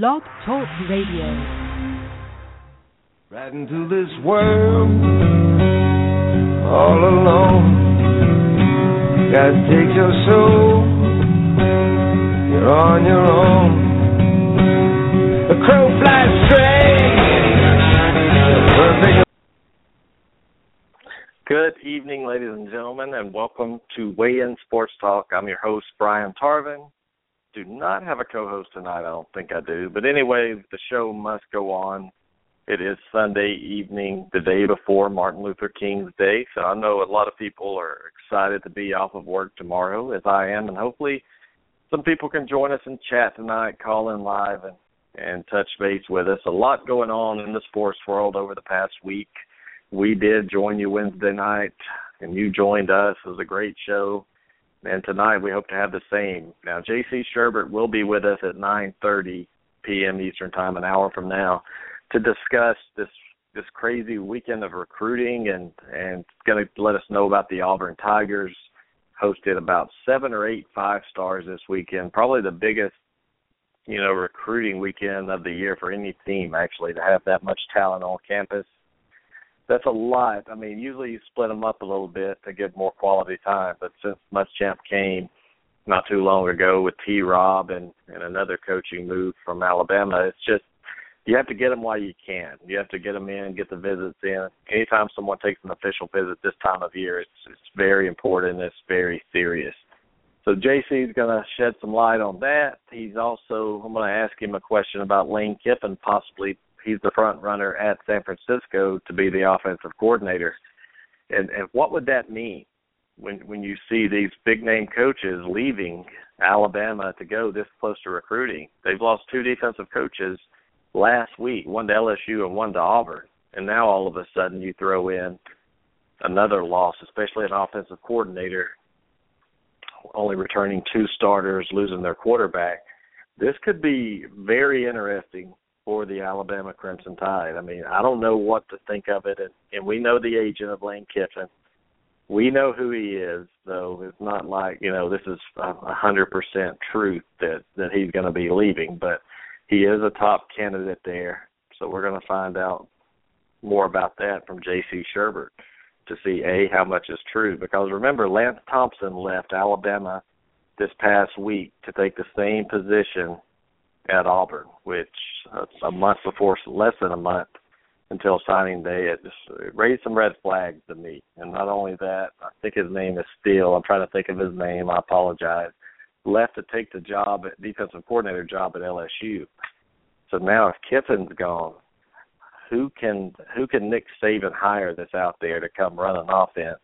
Blog Talk Radio. Right into this world all alone. Gotta take your soul. You're on your own. The crow flies straight. Good evening, ladies and gentlemen, and welcome to Weigh In Sports Talk. I'm your host, Brian Tarvin. Do not have a co host tonight, I don't think I do. But anyway, the show must go on. It is Sunday evening, the day before Martin Luther King's Day, so I know a lot of people are excited to be off of work tomorrow, as I am, and hopefully some people can join us and chat tonight, call in live, and, and touch base with us. A lot going on in the sports world over the past week we did join you Wednesday night, and you joined us. It was a great show. And tonight we hope to have the same. Now, J.C. Shurburtt will be with us at 9:30 p.m. Eastern Time, an hour from now, to discuss this this crazy weekend of recruiting and and going to let us know about the Auburn Tigers. Hosted about seven or eight five stars this weekend, probably the biggest you know recruiting weekend of the year for any team actually to have that much talent on campus that's a lot. I mean, usually you split them up a little bit to give more quality time, but since Muschamp came not too long ago with T. Rob and and another coaching move from Alabama, it's just you have to get them while you can. You have to get them in, get the visits in. Anytime someone takes an official visit this time of year, it's it's very important. It's very serious. So JC is going to shed some light on that. He's also I'm going to ask him a question about Lane Kiffin possibly he's the front runner at San Francisco to be the offensive coordinator. And and what would that mean when when you see these big name coaches leaving Alabama to go this close to recruiting? They've lost two defensive coaches last week, one to LSU and one to Auburn. And now all of a sudden you throw in another loss, especially an offensive coordinator only returning two starters, losing their quarterback. This could be very interesting for the Alabama Crimson Tide. I mean, I don't know what to think of it, and, and we know the agent of Lane Kiffin. We know who he is, though. It's not like you know this is a hundred percent truth that that he's going to be leaving, but he is a top candidate there. So we're going to find out more about that from J.C. Shurburtt to see a how much is true. Because remember, Lance Thompson left Alabama this past week to take the same position at Auburn, which uh, a month before, less than a month until signing day, it just it raised some red flags to me. And not only that, I think his name is Steele. I'm trying to think of his name. I apologize. Left to take the job at defensive coordinator job at LSU. So now if Kiffin's gone, who can who can Nick Saban hire that's out there to come run an offense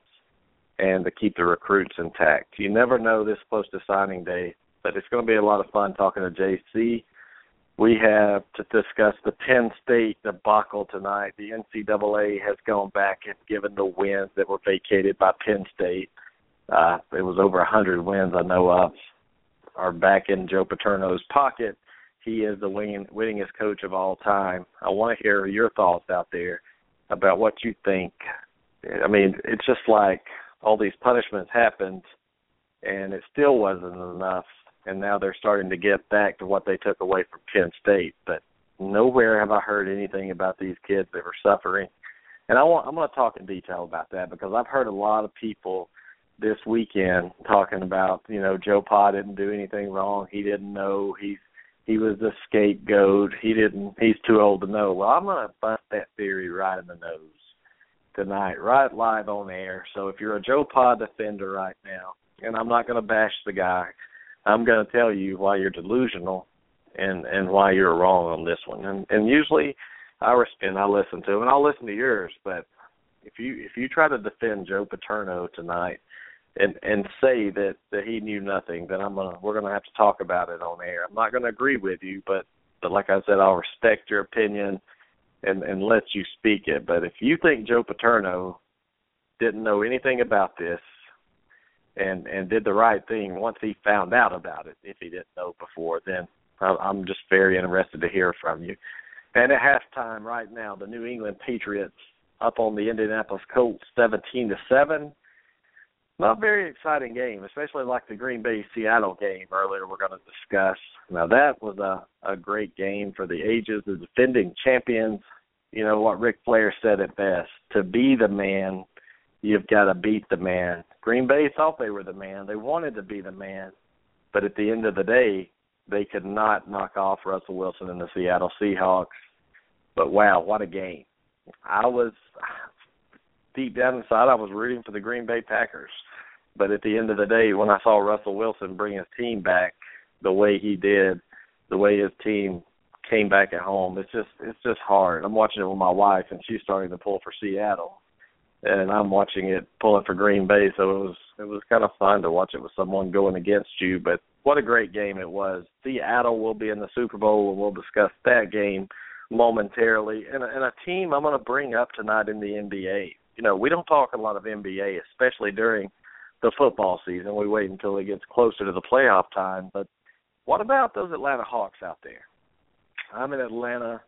and to keep the recruits intact? You never know this close to signing day but it's going to be a lot of fun talking to JC. We have to discuss the Penn State debacle tonight. The NCAA has gone back and given the wins that were vacated by Penn State. Uh, it was over 100 wins I know of are back in Joe Paterno's pocket. He is the win- winningest coach of all time. I want to hear your thoughts out there about what you think. I mean, it's just like all these punishments happened, and it still wasn't enough and now they're starting to get back to what they took away from Penn State. But nowhere have I heard anything about these kids that were suffering. And I want I'm going to talk in detail about that because I've heard a lot of people this weekend talking about you know Joe Pa didn't do anything wrong. He didn't know he's he was the scapegoat. He didn't. He's too old to know. Well, I'm going to bust that theory right in the nose tonight, right live on air. So if you're a Joe Pa defender right now, and I'm not going to bash the guy I'm going to tell you why you're delusional and and why you're wrong on this one. And and usually I respond, and I listen to, them, and I'll listen to yours. But if you if you try to defend Joe Paterno tonight and and say that that he knew nothing, then I'm gonna we're gonna have to talk about it on air. I'm not gonna agree with you, but but like I said, I'll respect your opinion and and let you speak it. But if you think Joe Paterno didn't know anything about this and and did the right thing once he found out about it. If he didn't know before, then I'm just very interested to hear from you. And at halftime, right now, the New England Patriots up on the Indianapolis Colts, 17 to seven. Not very exciting game, especially like the Green Bay Seattle game earlier. We're going to discuss. Now that was a a great game for the ages. The defending champions, you know what Ric Flair said it best: to be the man, you've got to beat the man. Green Bay thought they were the man; they wanted to be the man, but at the end of the day, they could not knock off Russell Wilson and the Seattle Seahawks. But wow, what a game! I was deep down inside, I was rooting for the Green Bay Packers. But at the end of the day, when I saw Russell Wilson bring his team back the way he did, the way his team came back at home, it's just it's just hard. I'm watching it with my wife, and she's starting to pull for Seattle, and I'm watching it pulling for Green Bay. So it was it was kind of fun to watch it with someone going against you. But what a great game it was. Seattle will be in the Super Bowl, and we'll discuss that game momentarily. And, and a team I'm going to bring up tonight in the NBA. You know, we don't talk a lot of NBA, especially during the football season. We wait until it gets closer to the playoff time. But what about those Atlanta Hawks out there? I'm in Atlanta,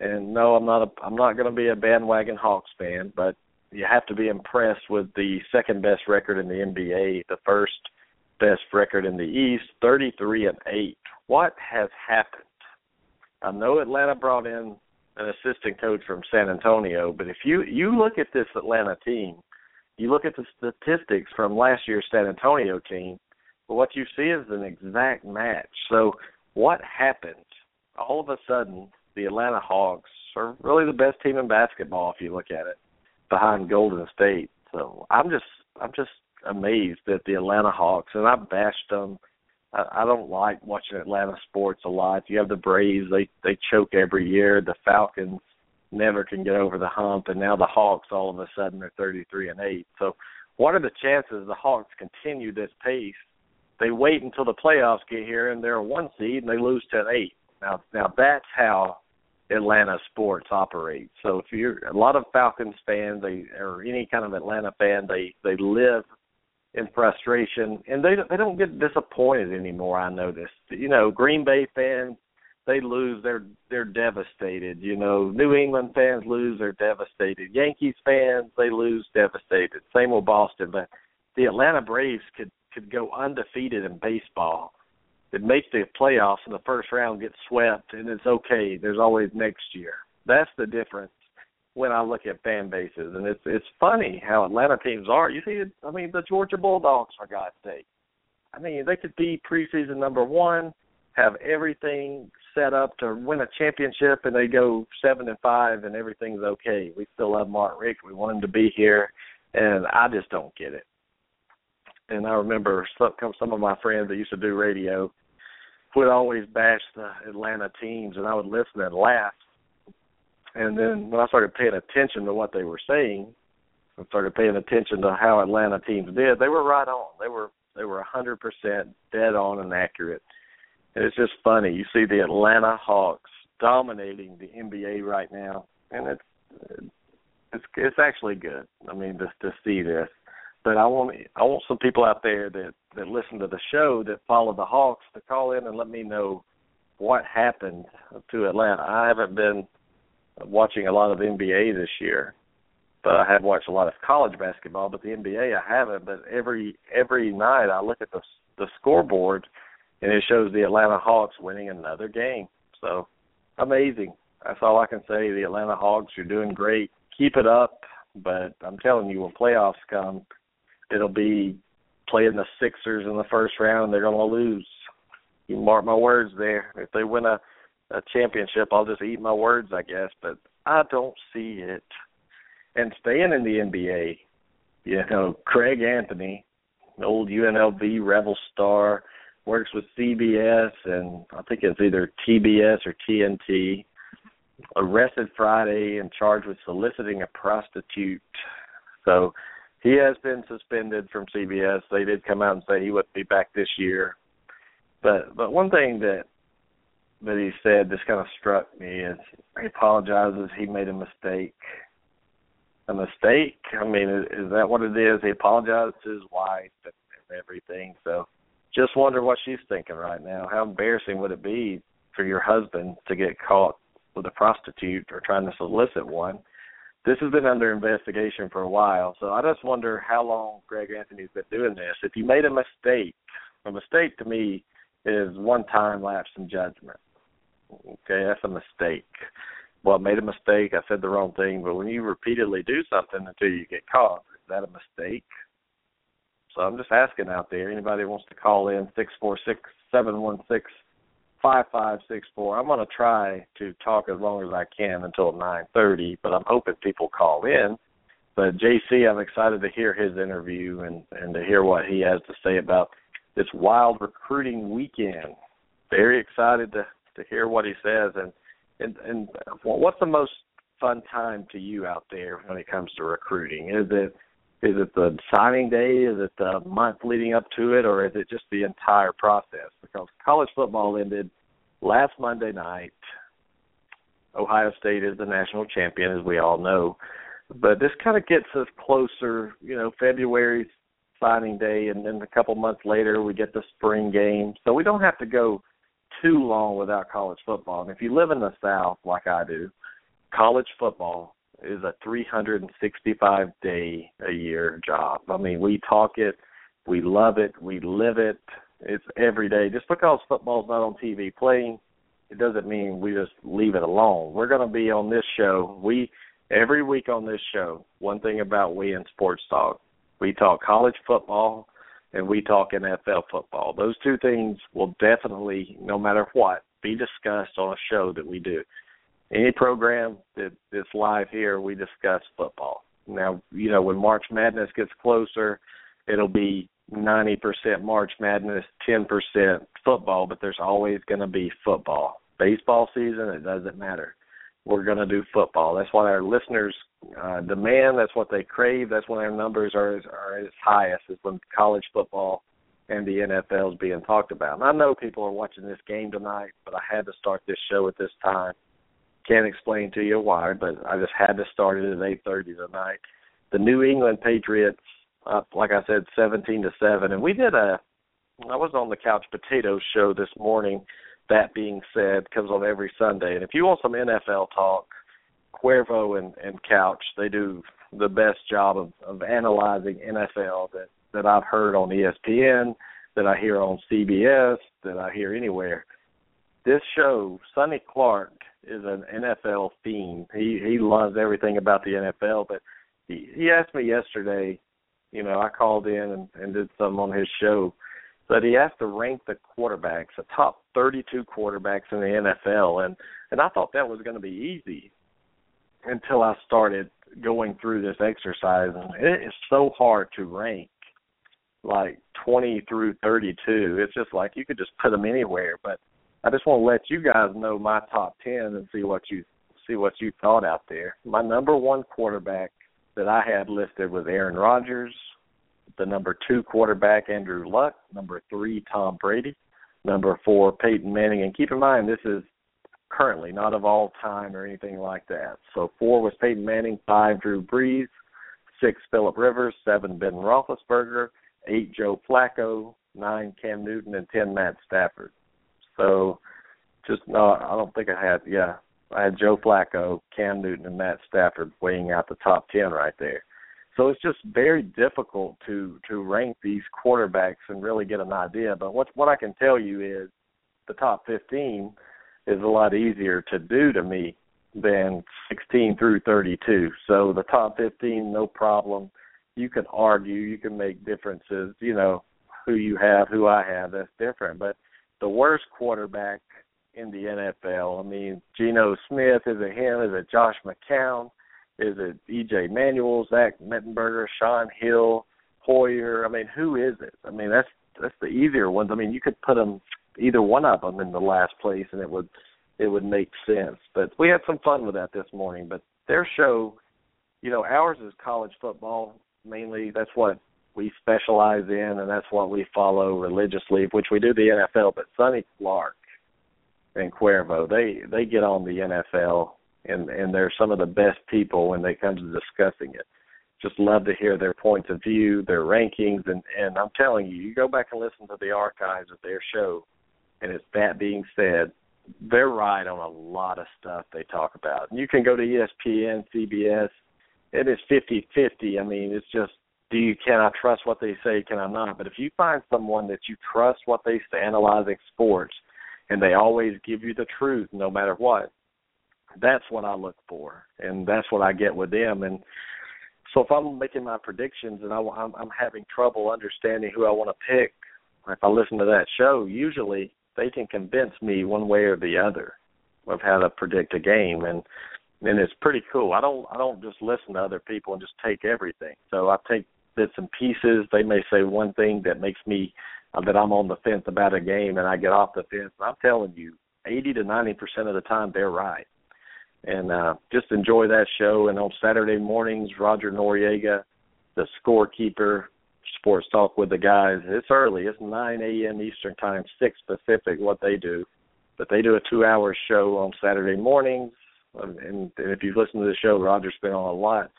and no, I'm not. A, I'm not going to be a bandwagon Hawks fan, but you have to be impressed with the second best record in the NBA, the first best record in the East, 33 and 8. What has happened? I know Atlanta brought in an assistant coach from San Antonio, but if you you look at this Atlanta team, you look at the statistics from last year's San Antonio team, but what you see is an exact match. So what happened? All of a sudden, the Atlanta Hawks are really the best team in basketball if you look at it, behind Golden State. So I'm just I'm just amazed at the Atlanta Hawks, and I bashed them I, I don't like watching Atlanta sports a lot. You have the Braves; they they choke every year. The Falcons never can get over the hump, and now the Hawks all of a sudden are 33 and eight. So, what are the chances the Hawks continue this pace? They wait until the playoffs get here, and they're a one seed, and they lose to an eight. Now, now that's how Atlanta sports operate. So if you're a lot of Falcons fans, they or any kind of Atlanta fan, they they live in frustration, and they they don't get disappointed anymore. I noticed. You know, Green Bay fans they lose, they're they're devastated. You know, New England fans lose, they're devastated. Yankees fans they lose, devastated. Same with Boston, but the Atlanta Braves could could go undefeated in baseball. It makes the playoffs in the first round get swept, and it's okay. There's always next year. That's the difference when I look at fan bases, and it's it's funny how Atlanta teams are. You see, I mean, the Georgia Bulldogs, for God's sake. I mean, they could be preseason number one, have everything set up to win a championship, and they go seven and five, and everything's okay. We still love Mark Richt. We want him to be here, and I just don't get it. And I remember some some of my friends that used to do radio would always bash the Atlanta teams, and I would listen and laugh and then when I started paying attention to what they were saying, I started paying attention to how Atlanta teams did. They were right on. They were they were a hundred percent dead on and accurate. And it's just funny. You see the Atlanta Hawks dominating the NBA right now, and it's it's it's actually good. I mean, to to see this. But I want I want some people out there that that listen to the show that follow the Hawks to call in and let me know what happened to Atlanta. I haven't been watching a lot of NBA this year, but I have watched a lot of college basketball. But the NBA I haven't. But every every night I look at the the scoreboard, and it shows the Atlanta Hawks winning another game. So amazing. That's all I can say. The Atlanta Hawks, you're doing great. Keep it up. But I'm telling you, when playoffs come, it'll be playing the Sixers in the first round. They're to lose. You mark my words there. If they win a a championship, I'll just eat my words, I guess. But I don't see it. And staying in the NBA, you know, Greg Anthony, old UNLV Rebel star, works with CBS and I think it's either TBS or TNT. Arrested Friday and charged with soliciting a prostitute. So he has been suspended from CBS. They did come out and say he wouldn't be back this year. But but one thing that that he said this kind of struck me is he apologizes he made a mistake. A mistake? I mean, is, is that what it is? He apologized to his wife and, and everything. So just wonder what she's thinking right now. How embarrassing would it be for your husband to get caught with a prostitute or trying to solicit one? This has been under investigation for a while, so I just wonder how long Greg Anthony's been doing this. If you made a mistake, a mistake to me is one time lapse in judgment Okay, that's a mistake. Well, I made a mistake. I said the wrong thing. But when you repeatedly do something until you get caught, is that a mistake? So I'm just asking out there. Anybody wants to call in six four six seven one six five five six four. I'm going to try to talk as long as I can until nine thirty, but I'm hoping people call in. But JC, I'm excited to hear his interview and and to hear what he has to say about this wild recruiting weekend. Very excited to to hear what he says and and and what's the most fun time to you out there when it comes to recruiting? Is it is it the signing day? Is it the month leading up to it, or is it just the entire process? Because college football ended last Monday night. Ohio State is the national champion, as we all know. But this kind of gets us closer, you know, February signing day, and then a couple months later we get the spring game. So we don't have to go too long without college football. And if you live in the South like I do, college football is a 365 day a year job. I mean, we talk it, we love it, we live it. It's every day. Just because football's not on TV playing, it doesn't mean we just leave it alone. We're going to be on this show. We every week on this show. One thing about Weigh In Sports Talk, we talk college football and we talk NFL football. Those two things will definitely, no matter what, be discussed on a show that we do any program that that's live here, we discuss football. Now, you know, when March Madness gets closer, it'll be 90% March Madness, 10% football, but there's always going to be football. Baseball season, it doesn't matter. We're going to do football. That's what our listeners uh, demand. That's what they crave. That's when our numbers are are as highest is when college football and the NFL is being talked about. And I know people are watching this game tonight, but I had to start this show at this time can't explain to you why, but I just had to start it at eight thirty tonight. The New England Patriots up, like I said, seventeen to seven, and we did a. I was on the Couch Potatoes show this morning. That being said, comes on every Sunday, and if you want some NFL talk, Cuervo and, and Couch they do the best job of, of analyzing NFL that that I've heard on ESPN, that I hear on CBS, that I hear anywhere. This show, Sonny Clark is an NFL fiend. He he loves everything about the NFL. But he he asked me yesterday. You know, I called in and, and did some on his show. But he asked to rank the quarterbacks, the top 32 quarterbacks in the NFL, and and I thought that was going to be easy until I started going through this exercise, and it is so hard to rank like 20 through 32. It's just like you could just put them anywhere, but I just want to let you guys know my top ten and see what you see what you thought out there. My number one quarterback that I had listed was Aaron Rodgers. The number two quarterback Andrew Luck. Number three Tom Brady. Number four Peyton Manning. And keep in mind this is currently not of all time or anything like that. So four was Peyton Manning. Five Drew Brees. Six Philip Rivers. Seven Ben Roethlisberger. Eight Joe Flacco. Nine Cam Newton and ten Matt Stafford. So just no, I don't think I had. Yeah, I had Joe Flacco, Cam Newton, and Matt Stafford weighing out the top ten right there. So it's just very difficult to to rank these quarterbacks and really get an idea. But what what I can tell you is the top 15 is a lot easier to do to me than 16 through 32. So the top 15, no problem. You can argue, you can make differences. You know who you have, who I have. That's different. But the worst quarterback in the NFL. I mean, Geno Smith, is it him? Is it Josh McCown? Is it EJ Manuel, Zach Mettenberger, Shaun Hill, Hoyer? I mean, who is it? I mean, that's that's the easier ones. I mean, you could put them either one of them in the last place, and it would it would make sense. But we had some fun with that this morning. But their show, you know, ours is college football mainly. That's what we specialize in, and that's what we follow religiously, which we do the NFL. But Sonny Clark and Cuervo, they they get on the NFL, and and they're some of the best people when they come to discussing it. Just love to hear their points of view, their rankings, and and I'm telling you, you go back and listen to the archives of their show, and it's that being said, they're right on a lot of stuff they talk about. You can go to ESPN, CBS. It is fifty fifty. I mean, it's just do you can I trust what they say, can I not? But if you find someone that you trust what they say analyzing sports and they always give you the truth no matter what. That's what I look for, and that's what I get with them. And so if I'm making my predictions and I, I'm, I'm having trouble understanding who I want to pick, if I listen to that show, usually they can convince me one way or the other of how to predict a game, and and it's pretty cool. I don't I don't just listen to other people and just take everything. So I take bits and pieces. They may say one thing that makes me uh, that I'm on the fence about a game, and I get off the fence. I'm telling you, 80 to 90 percent of the time they're right. And uh, just enjoy that show. And on Saturday mornings, Roger Noriega, the scorekeeper, sports talk with the guys. It's early. It's 9 a.m. Eastern time, 6 Pacific. What they do, but they do a two-hour show on Saturday mornings. And, and if you've listened to the show, Roger's been on a lot,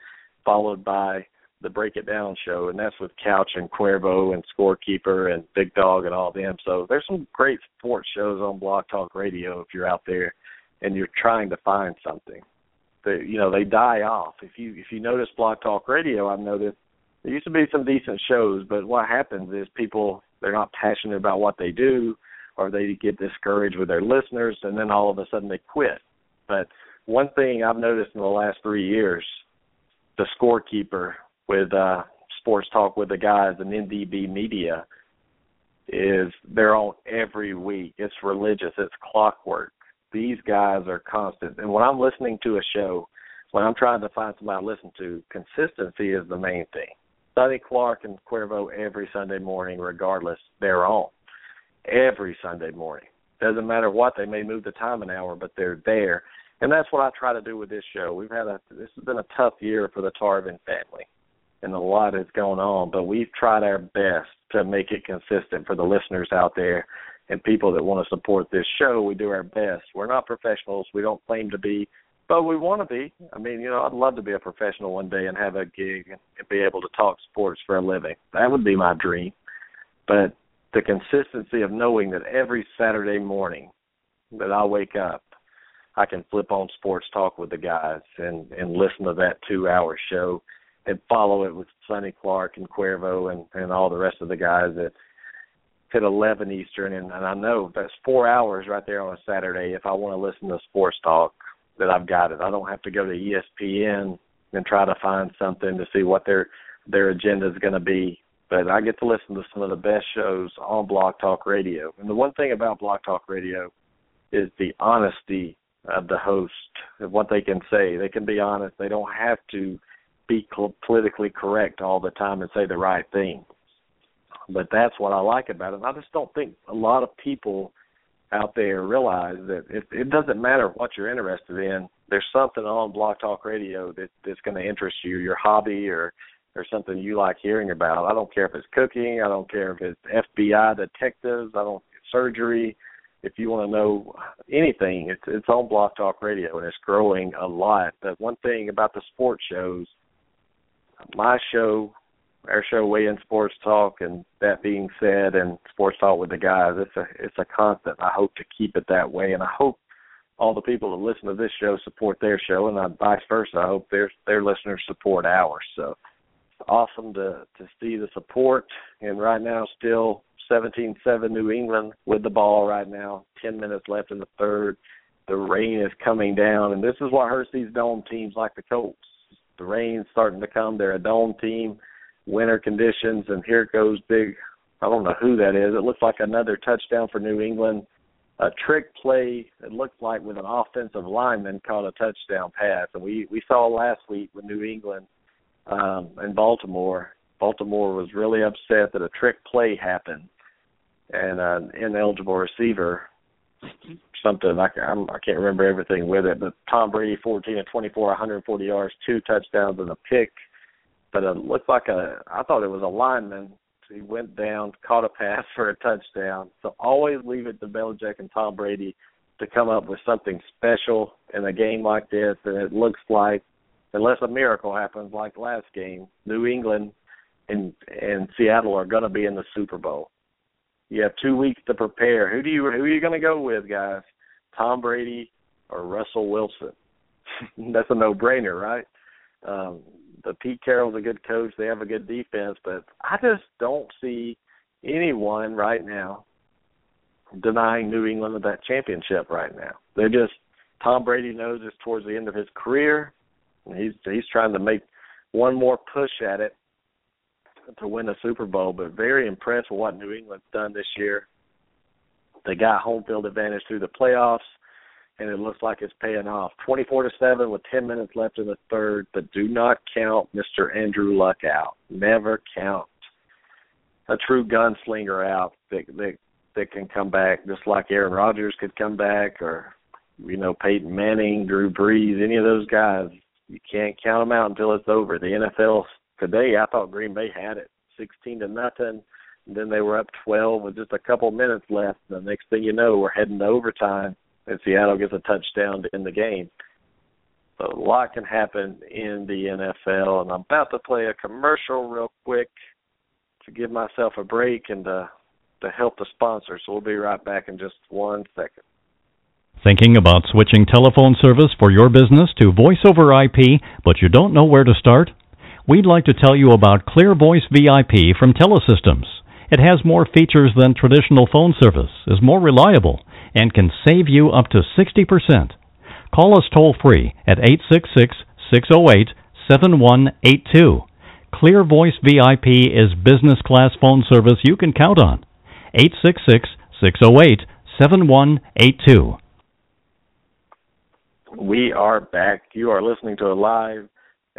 followed by the Break It Down show, and that's with Couch and Cuervo and Scorekeeper and Big Dog and all them. So there's some great sports shows on Blog Talk Radio if you're out there and you're trying to find something. They, you know, they die off. If you if you notice Blog Talk Radio, I've noticed there used to be some decent shows, but what happens is people they're not passionate about what they do, or they get discouraged with their listeners, and then all of a sudden they quit. But one thing I've noticed in the last three years, the scorekeeper with uh, Sports Talk with the guys and NDB Media is they're on every week. It's religious. It's clockwork. These guys are constant. And when I'm listening to a show, when I'm trying to find somebody to listen to, consistency is the main thing. Sonny Clark and Cuervo every Sunday morning, regardless, they're on every Sunday morning. Doesn't matter what they may move the time an hour, but they're there, and that's what I try to do with this show. We've had a this has been a tough year for the Tarvin family and a lot is going on, but we've tried our best to make it consistent for the listeners out there and people that want to support this show. We do our best. We're not professionals. We don't claim to be, but we want to be. I mean, you know, I'd love to be a professional one day and have a gig and be able to talk sports for a living. That would be my dream. But the consistency of knowing that every Saturday morning that I wake up, I can flip on sports talk with the guys and and listen to that two hour show and follow it with Sonny Clark and Cuervo and and all the rest of the guys that hit 11 Eastern, and, and I know that's four hours right there on a Saturday. If I want to listen to sports talk, that I've got it. I don't have to go to ESPN and try to find something to see what their their agenda is going to be. But I get to listen to some of the best shows on Blog Talk Radio. And the one thing about Blog Talk Radio is the honesty of the host of what they can say. They can be honest. They don't have to be politically correct all the time and say the right thing. But that's what I like about it. I just don't think a lot of people out there realize that it, it doesn't matter what you're interested in. There's something on Blog Talk Radio that that's going to interest you, your hobby or or something you like hearing about. I don't care if it's cooking. I don't care if it's FBI detectives. I don't surgery. If you want to know anything, it's it's on Blog Talk Radio and it's growing a lot. But one thing about the sports shows my show, our show, Weigh In Sports Talk, and that being said, and Sports Talk with the guys, it's a it's a constant. I hope to keep it that way, and I hope all the people that listen to this show support their show, and vice versa. I hope their their listeners support ours. So it's awesome to to see the support, and right now still 17-7 New England with the ball right now. Ten minutes left in the third. The rain is coming down, and this is what hurts these dome teams like the Colts the rain's starting to come. They're a dome team, winter conditions, and here goes big. I don't know who that is. It looks like another touchdown for New England. A trick play. It looked like with an offensive lineman caught a touchdown pass, and we we saw last week with New England um, and Baltimore. Baltimore was really upset that a trick play happened, and an ineligible receiver something I, I'm, I can't remember everything with it, but Tom Brady 14 and 24, 140 yards, two touchdowns and a pick. But it looked like a I thought it was a lineman. He went down, caught a pass for a touchdown. So always leave it to Belichick and Tom Brady to come up with something special in a game like this. And it looks like, unless a miracle happens like last game, New England and and Seattle are going to be in the Super Bowl. You have two weeks to prepare. Who do you who are you going to go with, guys? Tom Brady or Russell Wilson? That's a no-brainer, right? Um, the Pete Carroll's a good coach. They have a good defense, but I just don't see anyone right now denying New England of that championship right now. They're just Tom Brady knows it's towards the end of his career. And he's he's trying to make one more push at it to win a Super Bowl, but very impressed with what New England's done this year. They got home field advantage through the playoffs, and it looks like it's paying off. 24 to seven with 10 minutes left in the third, but do not count Mr. Andrew Luck out. Never count a true gunslinger out that that that can come back, just like Aaron Rodgers could come back, or you know Peyton Manning, Drew Brees, any of those guys. You can't count them out until it's over. The NFL today, I thought Green Bay had it, 16 to nothing. And then they were up 12 with just a couple minutes left. The next thing you know, we're heading to overtime, and Seattle gets a touchdown to end the game. So a lot can happen in the NFL, and I'm about to play a commercial real quick to give myself a break and to to help the sponsor. So we'll be right back in just one second. Thinking about switching telephone service for your business to voice over IP, but you don't know where to start? We'd like to tell you about Clear Voice VIP from Telesystems. It has more features than traditional phone service, is more reliable, and can save you up to 60%. Call us toll free at 866 608 7182. Clear Voice VIP is business class phone service you can count on. 866 608 7182. We are back. You are listening to a live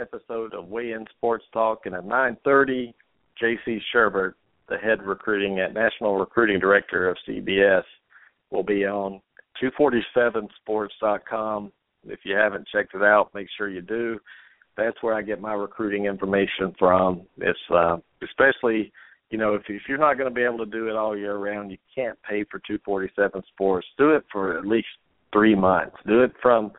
episode of Weigh In Sports Talk, and at 9:30, J.C. Shurburtt, the head recruiting at National Recruiting Director of CBS, will be on 247sports.com. If you haven't checked it out, make sure you do. That's where I get my recruiting information from. It's uh, especially, you know, if if you're not going to be able to do it all year round, you can't pay for 247 Sports. Do it for at least three months. Do it from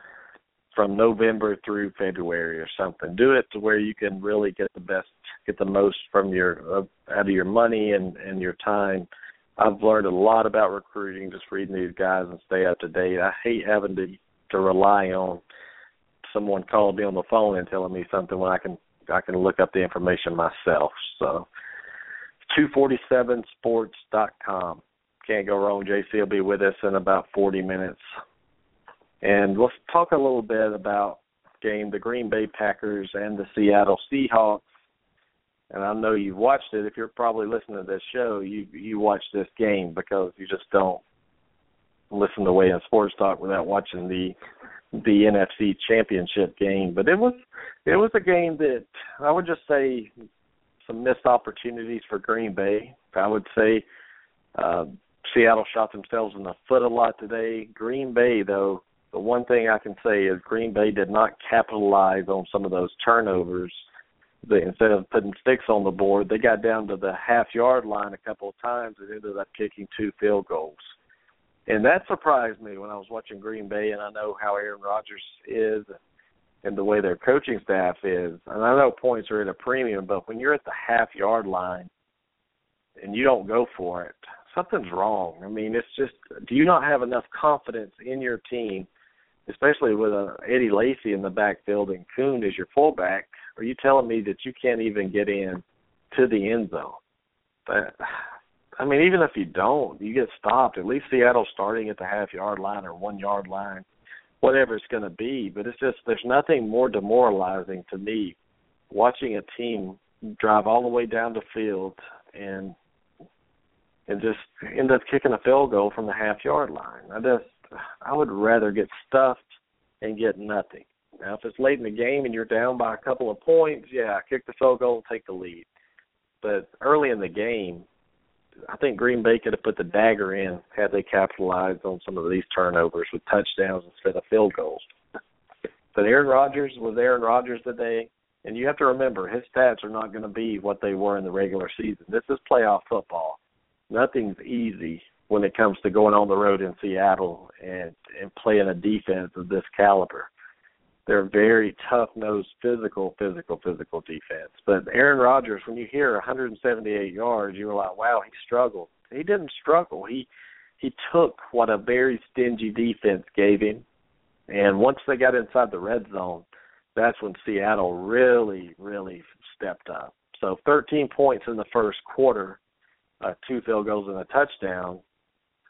from November through February or something. Do it to where you can really get the best, get the most from your uh, out of your money and and your time. I've learned a lot about recruiting just reading these guys and stay up to date. I hate having to to rely on someone calling me on the phone and telling me something when I can I can look up the information myself. So 247sports.com. Can't go wrong. JC will be with us in about 40 minutes. And let's talk a little bit about game the Green Bay Packers and the Seattle Seahawks. And I know you've watched it. If you're probably listening to this show, you you watch this game because you just don't listen to Weigh In Sports Talk without watching the the NFC Championship game. But it was it was a game that I would just say some missed opportunities for Green Bay. I would say uh, Seattle shot themselves in the foot a lot today. Green Bay, though, the one thing I can say is Green Bay did not capitalize on some of those turnovers. They, instead of putting sticks on the board, they got down to the half yard line a couple of times and ended up kicking two field goals. And that surprised me when I was watching Green Bay, and I know how Aaron Rodgers is and the way their coaching staff is. And I know points are at a premium, but when you're at the half yard line and you don't go for it, something's wrong. I mean, it's just do you not have enough confidence in your team especially with uh, Eddie Lacy in the backfield and Kuhn as your fullback, are you telling me that you can't even get in to the end zone? But I mean, even if you don't, you get stopped. At least Seattle's starting at the half yard line or one yard line, whatever it's going to be. But it's just there's nothing more demoralizing to me watching a team drive all the way down the field and and just end up kicking a field goal from the half yard line. I just I would rather get stuffed and get nothing. Now, if it's late in the game and you're down by a couple of points, yeah, kick the field goal take the lead. But early in the game, I think Green Bay could have put the dagger in had they capitalized on some of these turnovers with touchdowns instead of field goals. But Aaron Rodgers was Aaron Rodgers today, and you have to remember his stats are not going to be what they were in the regular season. This is playoff football. Nothing's easy when it comes to going on the road in Seattle and and playing a defense of this caliber. They're very tough nosed, physical, physical, physical defense. But Aaron Rodgers, when you hear 178 yards, you were like, wow, he struggled. He didn't struggle. He he took what a very stingy defense gave him, and once they got inside the red zone, that's when Seattle really, really stepped up. So 13 points in the first quarter, uh, two field goals and a touchdown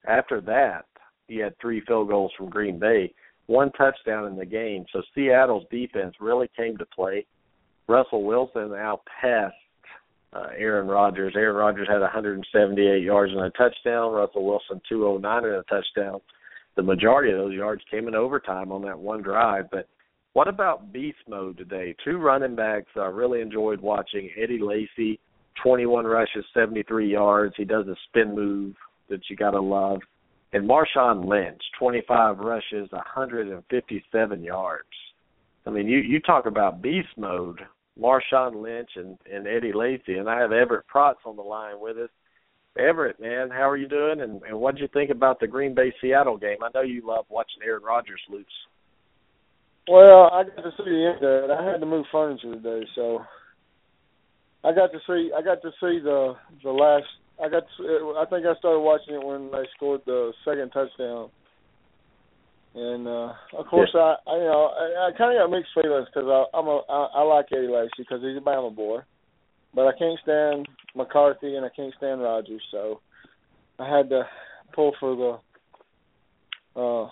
After that, he had three field goals from Green Bay, one touchdown in the game. So Seattle's defense really came to play. Russell Wilson outpassed uh, Aaron Rodgers. Aaron Rodgers had 178 yards and a touchdown. Russell Wilson 209 and a touchdown. The majority of those yards came in overtime on that one drive. But what about beast mode today? Two running backs I really enjoyed watching. Eddie Lacy, 21 rushes, 73 yards. He does a spin move that you got to love. And Marshawn Lynch, 25 rushes, 157 yards. I mean, you you talk about beast mode. Marshawn Lynch and, and Eddie Lacy, and I have Everett Protz on the line with us. Everett, man, how are you doing? And, and what did you think about the Green Bay Seattle game? I know you love watching Aaron Rodgers loose. Well, I got to see the end of it. I had to move furniture today, so I got to see. I got to see the the last. I got. To, I think I started watching it when they scored the second touchdown. And uh of course, yeah. I, I you know I, I kind of got mixed feelings because I'm a I, I like Eddie Lacy because he's a Bama boy, but I can't stand McCarthy and I can't stand Rodgers, so I had to pull for the uh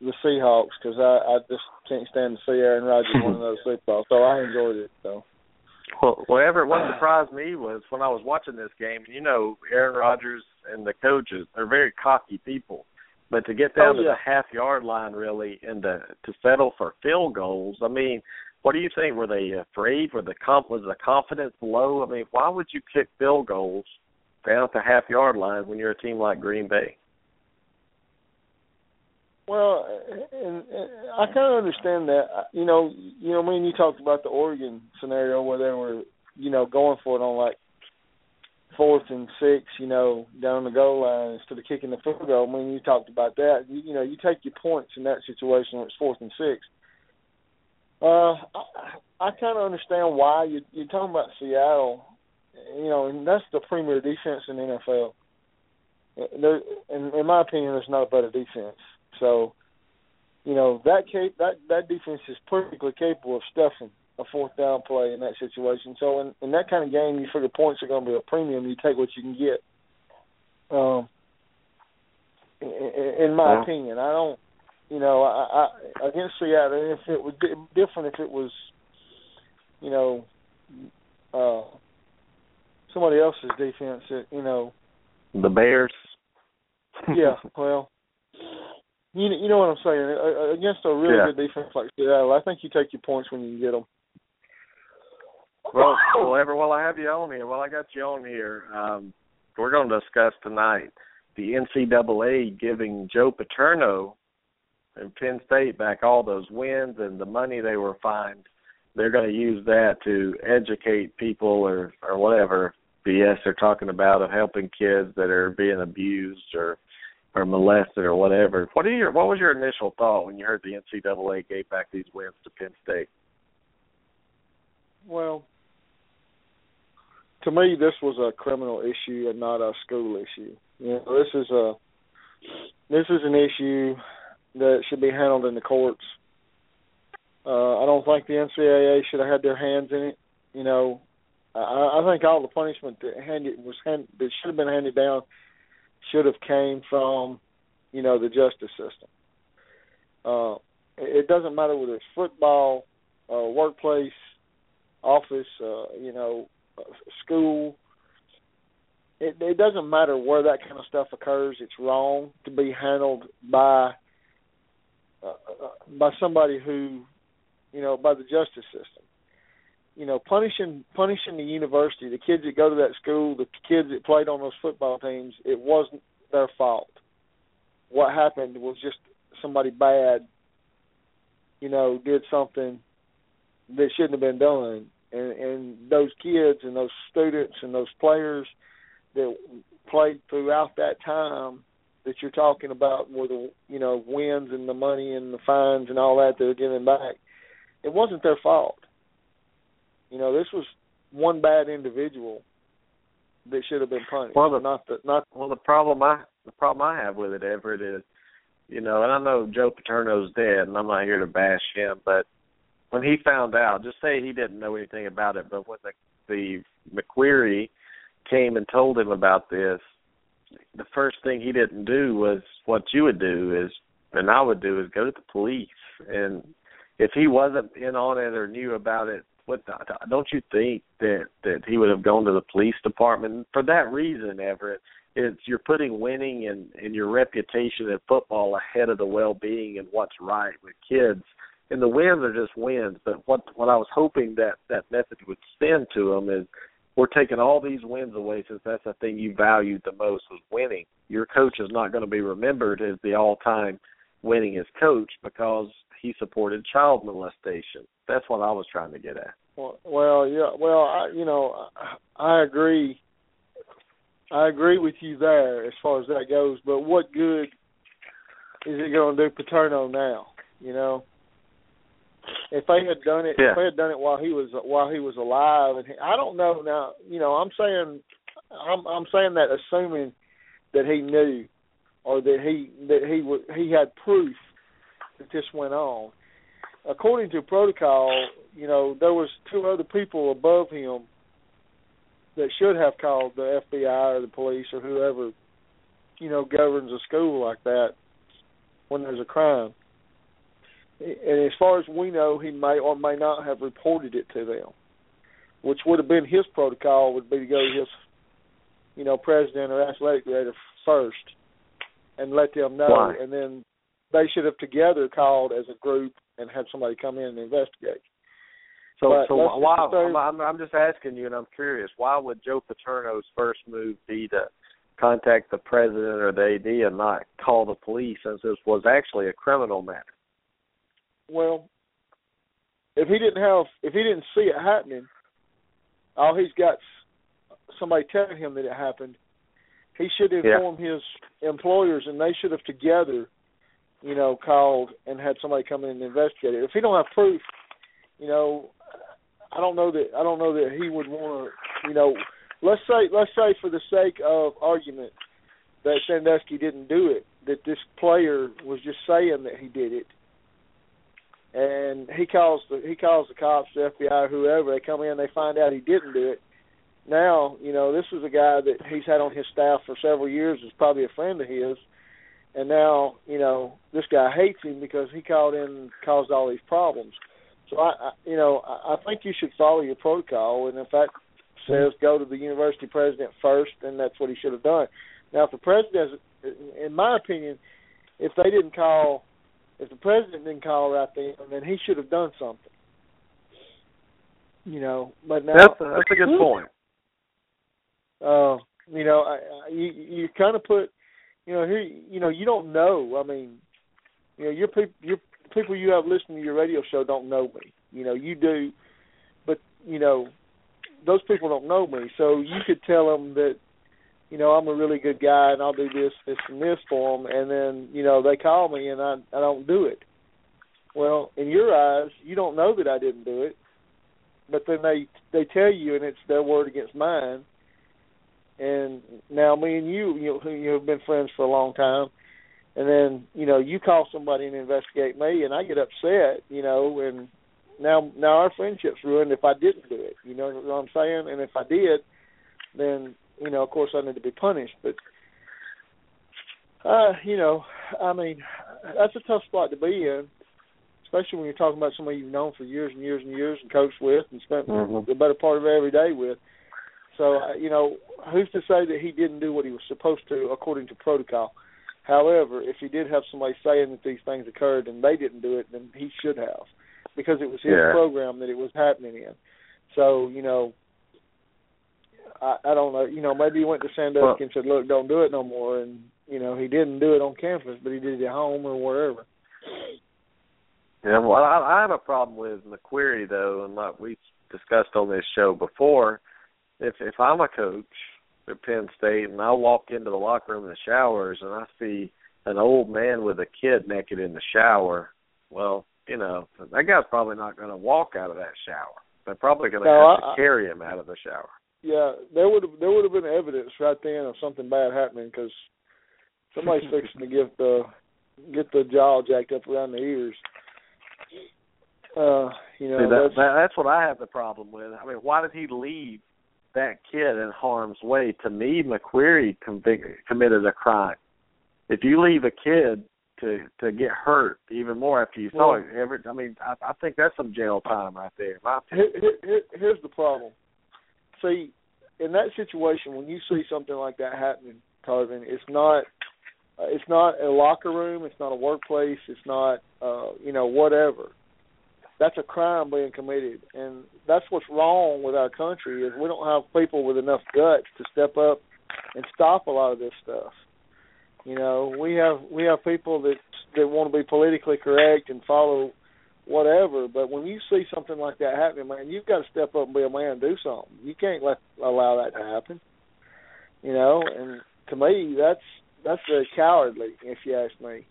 the Seahawks because I I just can't stand to see Aaron Rodgers win another Super Bowl, so I enjoyed it. So. Well, whatever what surprised me was when I was watching this game. You know, Aaron Rodgers and the coaches are very cocky people but to get down oh, yeah. to the half yard line really and to to settle for field goals, I mean, what do you think? Were they afraid? Were the comp was the confidence low? I mean, why would you kick field goals down at the half yard line when you're a team like Green Bay? Well, and, and I kind of understand that. You know, you know, mean, you talked about the Oregon scenario where they were, you know, going for it on like fourth and six, you know, down the goal line instead of kicking the field goal. Mean, you talked about that. You, you know, you take your points in that situation where it's fourth and six. Uh, I, I kind of understand why you, you're talking about Seattle. You know, and that's the premier defense in the NFL. There, in, in my opinion, there's not a better defense. So, you know, that cap- that that defense is perfectly capable of stuffing a fourth down play in that situation. So in, in that kind of game, you figure points are going to be a premium. You take what you can get. Um, in, in my yeah. opinion, I don't. You know, I, I against Seattle, if it was different, if it was, you know, uh, somebody else's defense, that, you know, the Bears. yeah, well, you you know what I'm saying. Against a really yeah. good defense like Seattle, I think you take your points when you get them. Well, whatever. Well, I have you on here. Well, I got you on here. Um, we're going to discuss tonight the NCAA giving Joe Paterno and Penn State back all those wins and the money they were fined. They're going to use that to educate people or or whatever BS they're talking about of helping kids that are being abused or or molested or whatever. What are your what was your initial thought when you heard the NCAA gave back these wins to Penn State? Well, to me, this was a criminal issue and not a school issue. You know, this is a this is an issue that should be handled in the courts. Uh, I don't think the NCAA should have had their hands in it. You know, I, I think all the punishment that handed was hand, that should have been handed down should have came from, you know, the justice system. Uh, it doesn't matter whether it's football, uh, workplace, office, uh, you know, school. It, it doesn't matter where that kind of stuff occurs. It's wrong to be handled by uh, uh, by somebody who, you know, by the justice system. You know, punishing punishing the university, the kids that go to that school, the kids that played on those football teams, it wasn't their fault. What happened was just somebody bad, you know, did something that shouldn't have been done and and those kids and those students and those players that played throughout that time that you're talking about with the you know wins and the money and the fines and all that they're giving back it wasn't their fault you know this was one bad individual that should have been punished well the, not the not well the problem i the problem i have with it everett is you know and i know joe paterno's dead and i'm not here to bash him but when he found out, just say he didn't know anything about it, but when the the McQueary came and told him about this, the first thing he didn't do was what you would do is, and I would do is go to the police. And if he wasn't in on it or knew about it, what don't you think that that he would have gone to the police department for that reason, Everett? It's you're putting winning and and your reputation in football ahead of the well-being and what's right with kids. And the wins are just wins. But what what I was hoping that that message would send to them is we're taking all these wins away since that's the thing you valued the most was winning. Your coach is not going to be remembered as the all-time winningest coach because he supported child molestation. That's what I was trying to get at. Well, well yeah, well, I, you know, I agree. I agree with you there as far as that goes. But what good is it going to do Paterno now? You know, if they had done it, yeah. if they had done it while he was while he was alive, and he, I don't know now. You know, I'm saying, I'm I'm saying that assuming that he knew, or that he that he would he had proof that this went on. According to protocol, you know, there was two other people above him that should have called the FBI or the police or whoever, you know, governs a school like that when there's a crime and as far as we know, he may or may not have reported it to them, which would have been his protocol. Would be to go to his, you know, president or athletic director first, and let them know, Why? and then they should have together called as a group and had somebody come in and investigate. So, But so why? I'm, I'm, just asking you, and I'm curious. Why would Joe Paterno's first move be to contact the president or the AD and not call the police, since this was actually a criminal matter? Well, if he didn't have, if he didn't see it happening, all he's got somebody telling him that it happened. He should Yeah. inform his employers, and they should have together, you know, called and had somebody come in and investigate it. If he don't have proof, you know, I don't know that I don't know that he would want to, you know, let's say let's say for the sake of argument that Sandusky didn't do it, that this player was just saying that he did it and he calls the he calls the cops, the FBI, whoever. They come in, they find out he didn't do it. Now, you know, this is a guy that he's had on his staff for several years. Is probably a friend of his, and now, you know, this guy hates him because he called in and caused all these problems. So I, I you know, I, I think you should follow your protocol, and if that says go to the university president first, then that's what he should have done. Now, if the president, in my opinion, if they didn't call if the president didn't call right then, then he should have done something. You know, but now That's a, that's a good point. Uh, you know, I, I, you you kind of put, you know, here, you know, you don't know. I mean, you know, your people, your people you have listening to your radio show don't know me. You know, you do, but you know, those people don't know me. So you could tell them that you know, I'm a really good guy and I'll do this, this, and this for them, and then you know they call me and I I don't do it. Well, in your eyes, you don't know that I didn't do it, but then they they tell you, and it's their word against mine. And now me and you, you know, you have been friends for a long time, and then you know you call somebody and investigate me, and I get upset, you know, and now now our friendship's ruined if I didn't do it. You know what I'm saying? And if I did, then you know, of course, I need to be punished. But, uh, you know, I mean, that's a tough spot to be in, especially when you're talking about somebody you've known for years and years and years and coached with and spent Mhm. the better part of every day with. So, uh, you know, who's to say that he didn't do what he was supposed to according to protocol? However, if he did have somebody saying that these things occurred and they didn't do it, then he should have, because it was his Yeah. program that it was happening in. So, you know, I, I don't know. You know, maybe he went to Sandusky Well- and said, "Look, don't do it no more." And you know, he didn't do it on campus, but he did it at home or wherever. Yeah, well, I, I have a problem with McQueary though, and like we discussed on this show before. If if I'm a coach at Penn State and I walk into the locker room in the showers and I see an old man with a kid naked in the shower, well, you know that guy's probably not going to walk out of that shower. They're probably going to No, have to carry him out of the shower. Yeah, there would have there would have been evidence right then of something bad happening because somebody's fixing to get the get the jaw jacked up around the ears. Uh, you know, See, that, that's, that, that's what I have the problem with. I mean, why did he leave that kid in harm's way. To me, McQueary convic- committed a crime. If you leave a kid to to get hurt even more after you saw Well- it, every I mean, I, I think that's some jail time right there. My Here, here, here- here's the problem. See, in that situation, when you see something like that happening, Tarvin, it's not uh, it's not a locker room, it's not a workplace, it's not uh, you know whatever. That's a crime being committed, and that's what's wrong with our country is we don't have people with enough guts to step up and stop a lot of this stuff. You know, we have we have people that that want to be politically correct and follow whatever. But when you see something like that happening, man, you've got to step up and be a man and do something. You can't let allow that to happen. You know, and to me, that's that's very cowardly, if you ask me.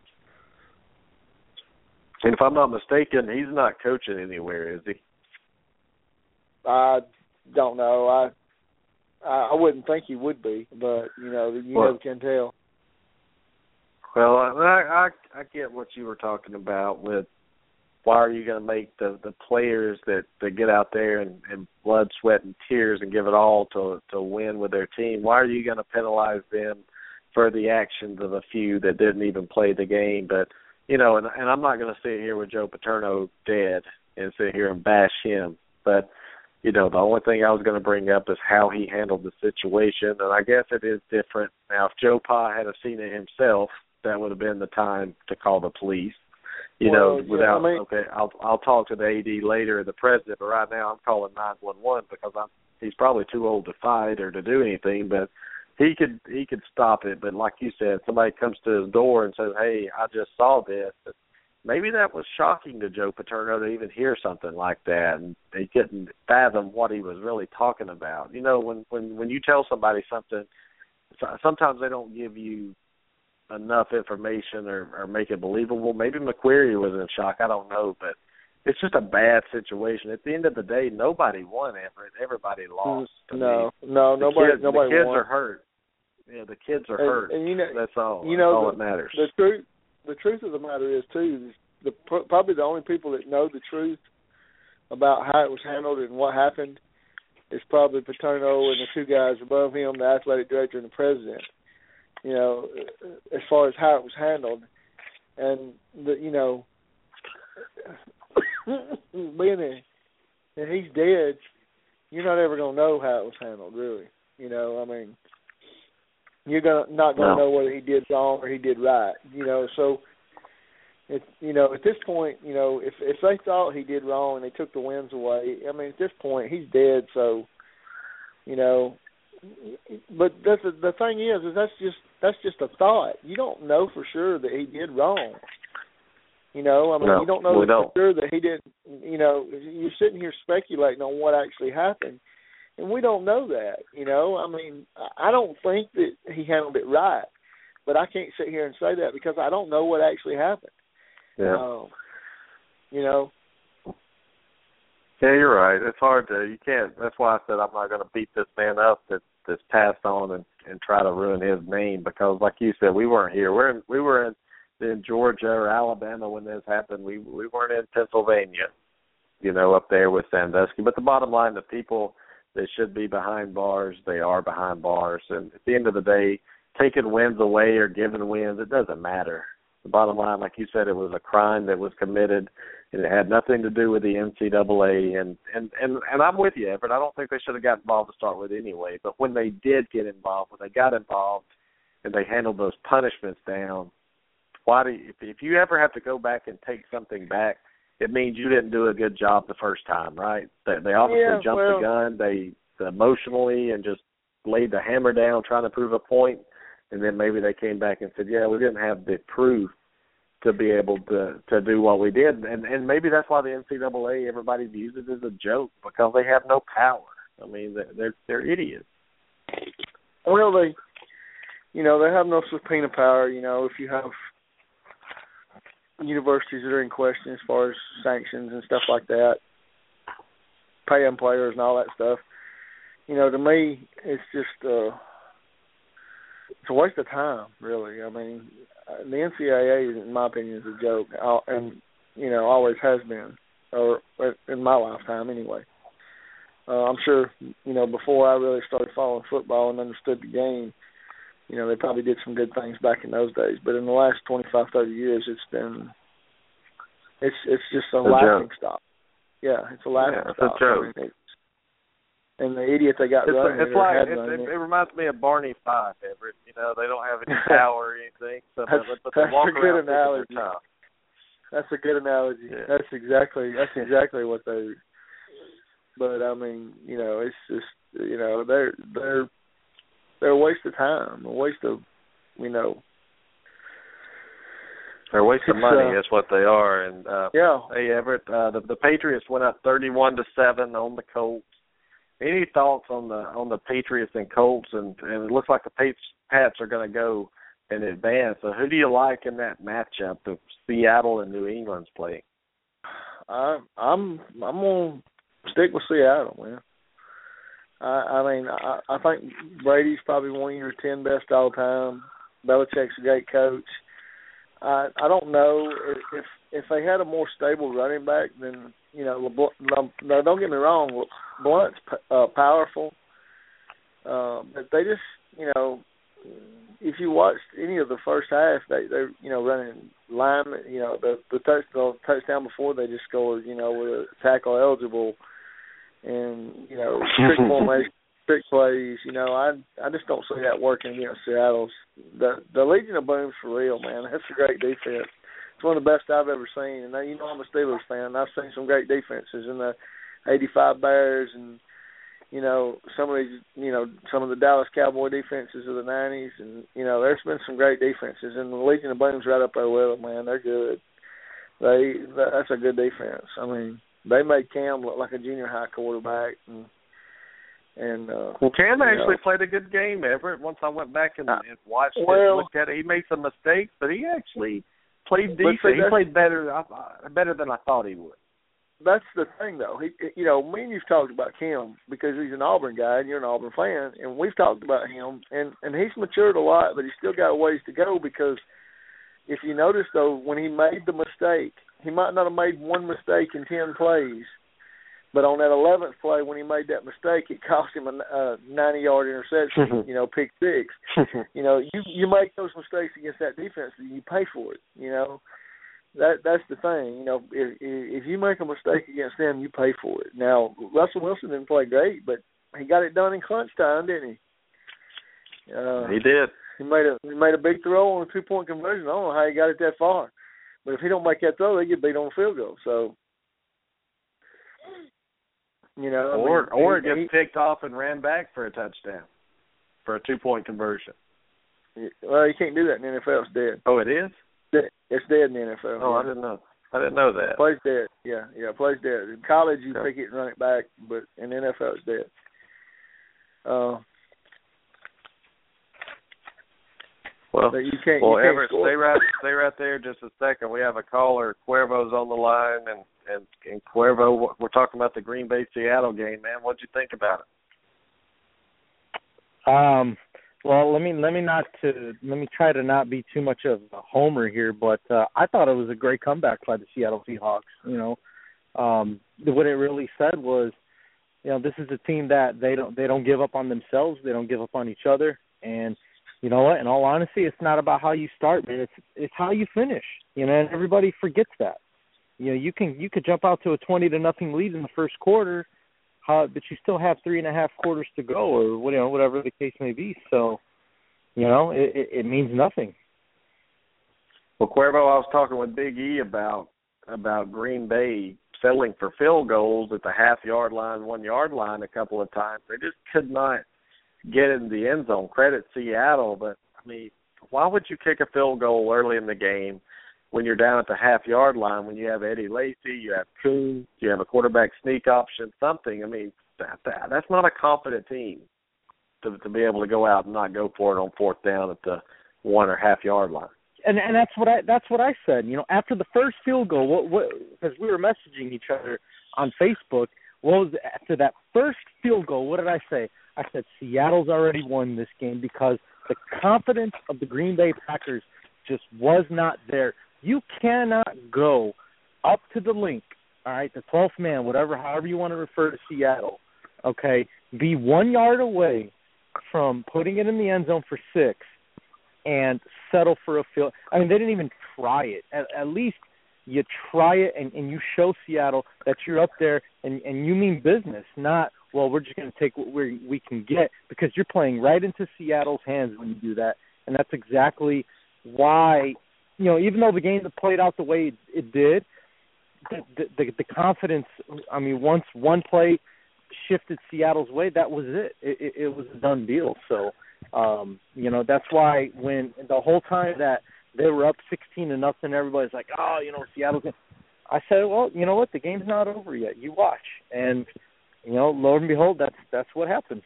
And if I'm not mistaken, he's not coaching anywhere, is he? I don't know. I I wouldn't think he would be, but you know, you Well- never can tell. Well, I, I I get what you were talking about with why are you going to make the the players that that get out there and, and blood, sweat, and tears and give it all to to win with their team? Why are you going to penalize them for the actions of a few that didn't even play the game? But you know, and and I'm not going to sit here with Joe Paterno dead and sit here and bash him, but you know, the only thing I was going to bring up is how he handled the situation, and I guess it is different now. If Joe Pa had have seen it himself, that would have been the time to call the police. You Well, know, yeah, without I mean- okay, I'll I'll talk to the AD later, the president, but right now I'm calling nine one one because I'm he's probably too old to fight or to do anything, but he could he could stop it. But like you said, somebody comes to his door and says, "Hey, I just saw this." Maybe that was shocking to Joe Paterno to even hear something like that, and they couldn't fathom what he was really talking about. You know, when when when you tell somebody something, sometimes they don't give you enough information or, or make it believable. Maybe McQueary was in shock. I don't know, but it's just a bad situation. At the end of the day, nobody won Everett. Everybody mm, lost. to no, me. no, nobody, kids, nobody the kids won. are hurt. Yeah, the kids are And- hurt. and you know- that's all. you that's know, all the- that matters. the truth the truth of the matter is too the probably the only people that know the truth about how it was handled and what happened is probably Paterno and the two guys above him, the athletic director and the president. You know, as far as how it was handled, and the you know, being a, and he's dead, you're not ever gonna know how it was handled, really. You know, I mean, you're gonna not gonna No. know whether he did wrong or he did right. You know, so it you know at this point, you know, if if they thought he did wrong and they took the wins away, I mean, at this point he's dead. So, you know, but that's the, the thing is, is that's just that's just a thought. You don't know for sure that he did wrong. You know, I mean, No, you don't know for don't. sure that he didn't. You know, you're sitting here speculating on what actually happened, and we don't know that. You know, I mean, I- don't think that he handled it right, but I can't sit here and say that because I don't know what actually happened. yeah. Um, you know, Yeah, you're right. It's hard to you can't that's why I said I'm not gonna beat this man up that that's passed on and, and try to ruin his name because like you said, we weren't here. We're in we were in in Georgia or Alabama when this happened. We we weren't in Pennsylvania, you know, up there with Sandusky. But the bottom line the people that should be behind bars, they are behind bars and at the end of the day, taking wins away or giving wins, it doesn't matter. The bottom line, like you said, it was a crime that was committed and it had nothing to do with the NCAA. And and and and I'm with you, Everett. I don't think they should have got involved to start with anyway. But when they did get involved, when they got involved, and they handled those punishments down, why do you, if if you ever have to go back and take something back, it means you didn't do a good job the first time, right? They, they obviously Yeah, jumped well- the gun. They emotionally and just laid the hammer down trying to prove a point, and then maybe they came back and said, "Yeah, we didn't have the proof." to be able to to do what we did, and and maybe that's why the NCAA everybody views it as a joke because they have no power. I mean, they're they're, they're idiots. well they, you know, they have no subpoena power. You know, if you have universities that are in question as far as sanctions and stuff like that, paying players and all that stuff. You know, to me, it's just uh it's a waste of time, really. I mean, the NCAA, in my opinion, is a joke, uh, and you know, always has been, or uh, in my lifetime anyway. Uh, I'm sure you know before I really started following football and understood the game, you know they probably did some good things back in those days. But in the last 25, 30 years, it's been it's it's just a, a laughing joke. stock. Yeah, it's a laughing Yeah, it's stock. a joke. I mean, it's, and the idiot they got It's, running it's like it, running it, it. it reminds me of Barney Fife, Everett. You know, they don't have any power or anything, so That's- but they that's walk a good analogy. That's a good analogy. Yeah. That's exactly that's exactly what they. But I mean, you know, it's just you know they're they're they're a waste of time, a waste of you know. They're wasting It's, money. uh, That's what they are. And uh, Yeah, hey, Everett, uh, the the Patriots went up thirty-one to seven on the Colts. Any thoughts on the on the Patriots and Colts? And and it looks like the Pats Pats are going to go in advance. So who do you like in that matchup? The Seattle and New England's playing. I I'm I'm gonna stick with Seattle, man. I I mean I I think Brady's probably one of your ten best all time. Belichick's a great coach. I I don't know if if, they had a more stable running back then you know LeBlanc, no, no don't get me wrong Blount's uh, powerful, uh, but they just you know if you watched any of the first half they they you know running lineman you know the the touchdown touchdown before they just scored you know with a tackle eligible and you know trick formation trick plays you know I I just don't see that working against Seattle's the the Legion of Boom's for real man. That's a great defense. It's one of the best I've ever seen. And you know I'm a Steelers fan. I've seen some great defenses in the '85 Bears and you know some of these you know some of the Dallas Cowboy defenses of the '90s, and you know there's been some great defenses, and the Legion of Boom's right up there with them, man. They're good. They that's a good defense. I mean, they made Cam look like a junior high quarterback, and and uh, Well, Cam actually know. played a good game, Everett. Once I went back and, Uh, and watched it, well- looked at it, he made some mistakes, but he actually played But see, decent. He played better, I- better than I thought he would. that's the thing though. He, you know, me and you've talked about Cam because he's an Auburn guy and you're an Auburn fan, and we've talked about him, and and he's matured a lot, but he's still got a ways to go because if you notice though, when he made the mistake, he might not have made one mistake in ten plays, but on that eleventh play when he made that mistake, it cost him a uh, ninety-yard interception, you know, pick six. You know, you you make those mistakes against that defense, and you pay for it. You know, that that's the thing. You know, if if you make a mistake against them, you pay for it. Now, Russell Wilson didn't play great, but he got it done in crunch time, didn't he? Uh, he did. he made a he made a big throw on a two point conversion. I don't know how he got it that far, but if he don't make that throw, they get beat on a field goal. So, you know, I Or mean, or it he- gets picked off and ran back for a touchdown for a two point conversion. well, you can't do that in the NFL. It's dead. Oh, it is. It's dead in the NFL. Oh, I didn't know. I didn't know that. Plays dead. Yeah, yeah, plays dead. In college, you Okay. pick it and run it back, but in the NFL, it's dead. Uh, Well, but you can't. well, you can't Everett, score. stay right, stay right there just a second. We have a caller. Cuervo's on the line, and and and Cuervo, we're talking about the Green Bay Seattle game, man. What'd you think about it? Um, well, let me let me not to let me try to not be too much of a homer here, but uh, I thought it was a great comeback by the Seattle Seahawks. You know, um, what it really said was, you know, this is a team that they don't they don't give up on themselves, they don't give up on each other, and you know what? In all honesty, it's not about how you start, man. It's it's how you finish. You know, and everybody forgets that. You know, you can you could jump out to a twenty to nothing lead in the first quarter, how, but you still have three and a half quarters to go, or what- you know, whatever the case may be. So, you know, it, it, it means nothing. Well, Cuervo, I was talking with Big E about about Green Bay settling for field goals at the half yard line, one yard line a couple of times. They just could not get in the end zone. Credit Seattle, but I mean, why would you kick a field goal early in the game when you're down at the half yard line? When you have Eddie Lacy, you have Kuhn, you have a quarterback sneak option, something. I mean, that, that that's not a competent team to to be able to go out and not go for it on fourth down at the one or half yard line. and and that's what I that's what I said. You know, after the first field goal, what what because we were messaging each other on Facebook. What was after that first field goal? What did I say? I said Seattle's already won this game because the confidence of the Green Bay Packers just was not there. You cannot go up to the link, all right, the twelfth man, whatever, however you want to refer to Seattle, okay, be one yard away from putting it in the end zone for six and settle for a field. I mean, they didn't even try it. At, at least you try it and, and you show Seattle that you're up there and, and you mean business, not well, we're just going to take what we we can get because you're playing right into Seattle's hands when you do that, and that's exactly why you know even though the game played out the way it, did, the, the the confidence. I mean, once one play shifted Seattle's way, that was it. It, it, it was a done deal. So, um, you know, that's why when the whole time that they were up sixteen to nothing, everybody's like, "Oh, you know, Seattle's." I said, "Well, you know what? The game's not over yet. You watch." And you know, lo and behold, that's that's what happened.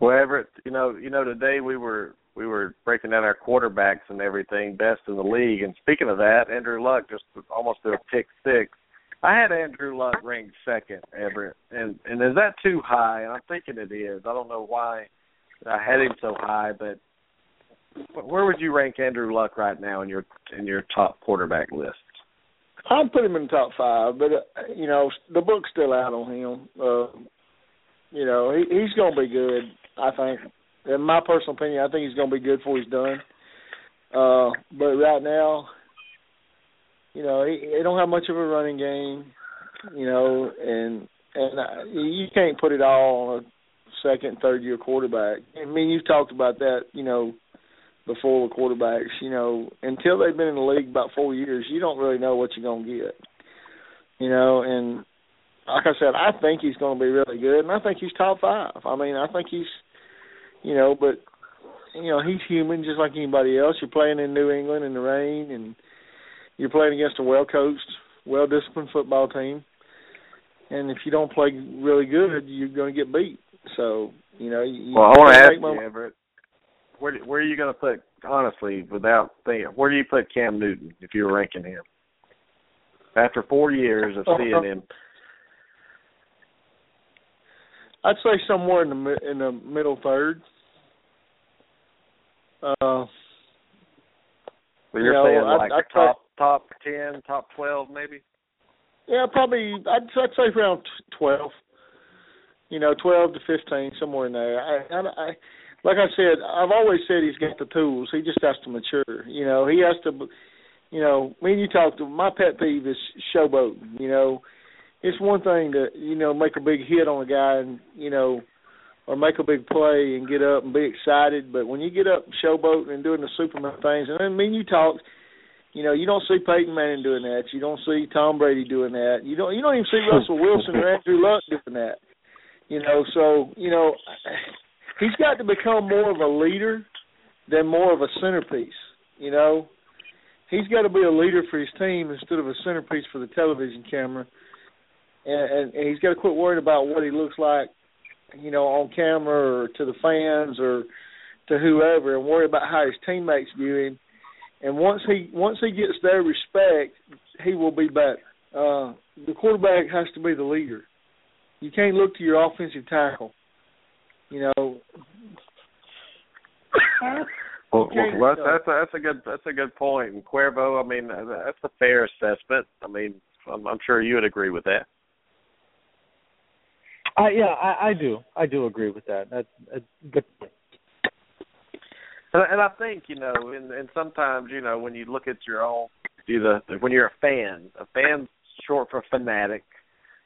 Well, Everett, you know, you know, today we were we were breaking down our quarterbacks and everything, best in the league. And speaking of that, Andrew Luck just almost threw a pick six. I had Andrew Luck ranked second, Everett, and and is that too high? And I'm thinking it is. I don't know why I had him so high, but where would you rank Andrew Luck right now in your in your top quarterback list? I'd put him in the top five, but uh, you know the book's still out on him. Uh, you know he, he's going to be good. I think, in my personal opinion, I think he's going to be good before he's done. Uh, but right now, you know he, he don't have much of a running game. You know, and and uh, you can't put it all on a second, third year quarterback. I mean, you've talked about that. You know before with quarterbacks. You know, until they've been in the league about four years, you don't really know what you're gonna get. You know, and like I said, I think he's going to be really good, and I think he's top five. I mean, I think he's, you know, but you know, he's human just like anybody else. You're playing in New England in the rain, and you're playing against a well coached, well disciplined football team. And if you don't play really good, you're going to get beat. So, you know, you well, I want to ask you, Everett where where are you going to put honestly without thinking? Where do you put Cam Newton if you were ranking him after four years of seeing him? I'd say somewhere in the in the middle third. Uh, so you're you know, saying like I'd, top top ten, top twelve, maybe? Yeah, probably. I'd, I'd say around twelve. You know, twelve to fifteen, somewhere in there. I, I, I like I said, I've always said he's got the tools. He just has to mature. You know, he has to. You know, and you talked. To, my pet peeve is showboating. You know, it's one thing to you know make a big hit on a guy and you know, or make a big play and get up and be excited. But when you get up showboating and doing the Superman things, and I mean you talked. You know, you don't see Peyton Manning doing that. You don't see Tom Brady doing that. You don't. You don't even see Russell Wilson or Andrew Luck doing that. You know, so you know, he's got to become more of a leader than more of a centerpiece. You know, he's got to be a leader for his team instead of a centerpiece for the television camera. And, and, and he's got to quit worrying about what he looks like, you know, on camera or to the fans or to whoever, and worry about how his teammates view him. And once he once he gets their respect, he will be better. Uh, the quarterback has to be the leader. You can't look to your offensive tackle you know. Well, well that's, that's a, that's a good that's a good point. And Cuervo, I mean, that's a fair assessment. I mean, I'm, I'm sure you would agree with that. Uh, yeah, I, I do. I do agree with that. That's a good point. And, and I think you know, and, and sometimes you know, when you look at your own, do the when you're a fan, a fan's short for fanatic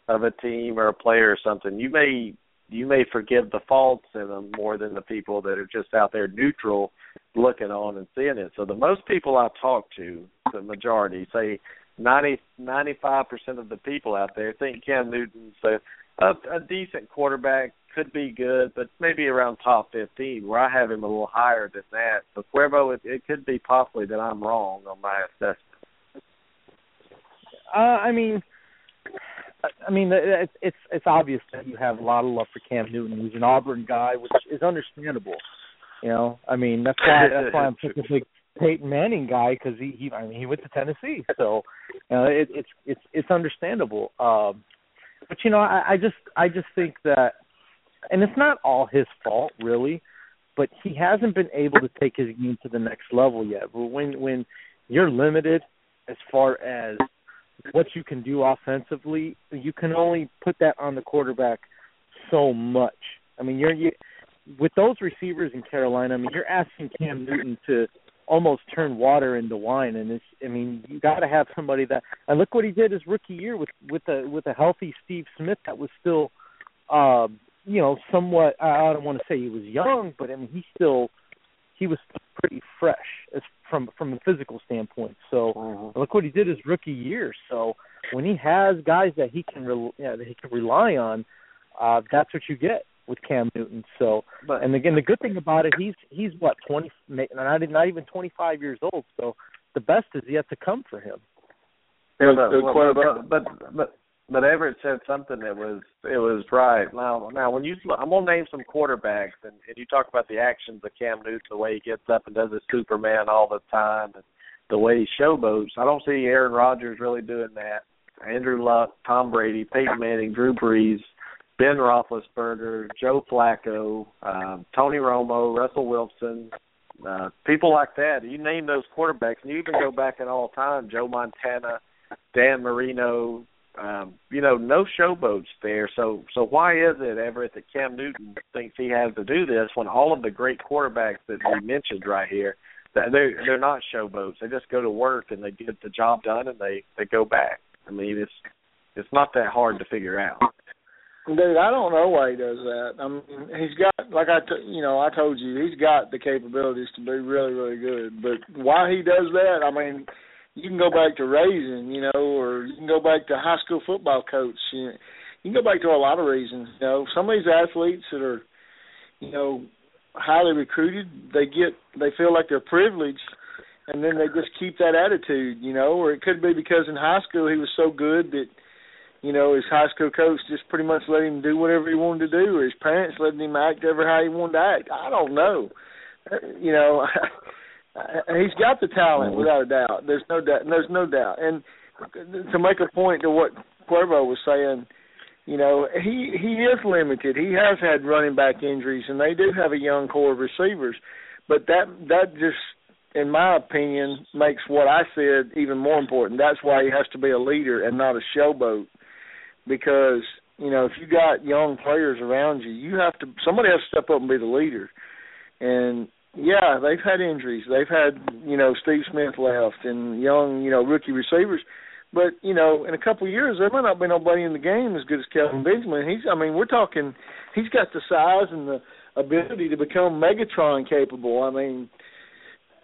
of a team or a player or something. You may you may forgive the faults in them more than the people that are just out there neutral looking on and seeing it. So the most people I talk to, the majority, say ninety ninety five percent of the people out there think Cam Newton's a, a, a decent quarterback, could be good, but maybe around top fifteen. Where I have him a little higher than that. So Cuervo, it, it could be possibly that I'm wrong on my assessment. Uh, I mean, I mean, it's it's it's obvious that you have a lot of love for Cam Newton. He's an Auburn guy, which is understandable. You know, I mean, that's why that's why I'm such a big Peyton Manning guy because he he I mean he went to Tennessee, so you know it, it's it's it's understandable. Um, but you know, I, I just I just think that, and it's not all his fault really, but he hasn't been able to take his game to the next level yet. But when when you're limited as far as what you can do offensively, you can only put that on the quarterback so much. I mean, you're you, with those receivers in Carolina. I mean, you're asking Cam Newton to almost turn water into wine, and it's. I mean, you got to have somebody that. And look what he did his rookie year with with a with a healthy Steve Smith that was still, uh, you know, somewhat. I don't want to say he was young, but I mean, he still he was pretty fresh as from from a physical standpoint. So Mm-hmm. look what he did his rookie year. So when he has guys that he can re- you know, that he can rely on, uh, that's what you get with Cam Newton. So But and again, the good thing about it, he's he's what twenty, not not even twenty five years old. So the best is yet to come for him. Yeah, Good- but, good well, quarterback. but, but but but Everett said something that was it was right. Now now when you I'm gonna name some quarterbacks and, and you talk about the actions of Cam Newton, the way he gets up and does his Superman all the time, and the way he showboats. I don't see Aaron Rodgers really doing that. Andrew Luck, Tom Brady, Peyton Manning, Drew Brees, Ben Roethlisberger, Joe Flacco, um, Tony Romo, Russell Wilson, uh, people like that. You name those quarterbacks, and you even go back in all time, Joe Montana, Dan Marino. Um, you know, no showboats there. So, so why is it, Everett, that Cam Newton thinks he has to do this when all of the great quarterbacks that we mentioned right here, they're they're not showboats. They just go to work and they get the job done and they they go back. I mean, it's it's not that hard to figure out. Dude, I don't know why he does that. I mean, he's got like I, t- you know, I told you he's got the capabilities to be really, really good. But why he does that? I mean, you can go back to raising, you know, or you can go back to high school football coach. You, you can go back to a lot of reasons. You know, some of these athletes that are, you know, highly recruited, they get they feel like they're privileged, and then they just keep that attitude, you know. Or it could be because in high school he was so good that you know, his high school coach just pretty much let him do whatever he wanted to do, or his parents letting him act ever how he wanted to act. I don't know. Uh, You know, Uh, he's got the talent mm-hmm. without a doubt. There's no doubt. There's no doubt. And to make a point to what Cuervo was saying, you know, he he is limited. He has had running back injuries, and they do have a young core of receivers. But that that just, in my opinion, makes what I said even more important. That's why he has to be a leader and not a showboat because you know if you got young players around you, you have to somebody has to step up and be the leader. And yeah, they've had injuries. They've had you know Steve Smith left and young you know rookie receivers. But you know, in a couple of years, there might not be nobody in the game as good as Kelvin Benjamin. He's, I mean, we're talking, he's got the size and the ability to become Megatron capable. I mean,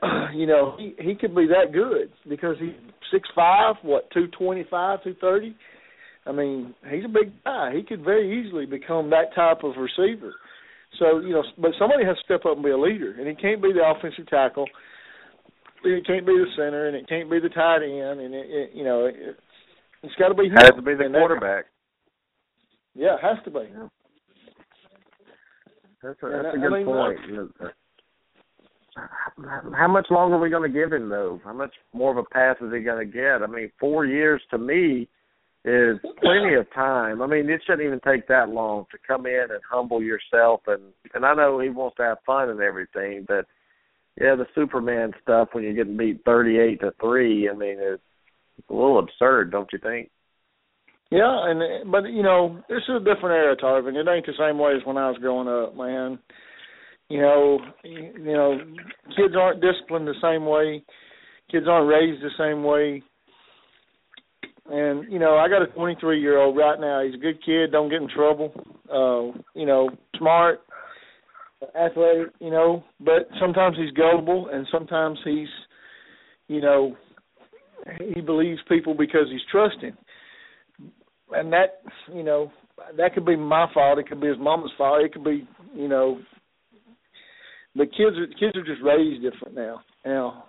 you know, he he could be that good because he's six five, what two twenty five, two thirty. I mean, he's a big guy. He could very easily become that type of receiver. So you know, but somebody has to step up and be a leader, and he can't be the offensive tackle. It can't be the center, and it can't be the tight end, and it, it you know, it, it's got to be him. Has to be the And that- quarterback. yeah, it has to be. That's a, And that's a I good mean, uh, point. You How much longer are we going to give him though? How much more of a pass is he going to get? I mean, four years to me is plenty of time. I mean, it shouldn't even take that long to come in and humble yourself and and I know he wants to have fun and everything, but yeah, the Superman stuff when you're getting beat thirty-eight to three, I mean, it's a little absurd, don't you think? Yeah, and but you know, this is a different era, Tarvin. It ain't the same way as when I was growing up, man. You know, you know, kids aren't disciplined the same way. Kids aren't raised the same way. And you know, I got a 23 year old right now. He's a good kid. Don't get in trouble. Uh, you know, smart, athletic. You know, but sometimes he's gullible, and sometimes he's, you know, he believes people because he's trusting and that you know that could be my fault. It could be his mama's fault. It could be you know. The kids are kids are just raised different now. Now,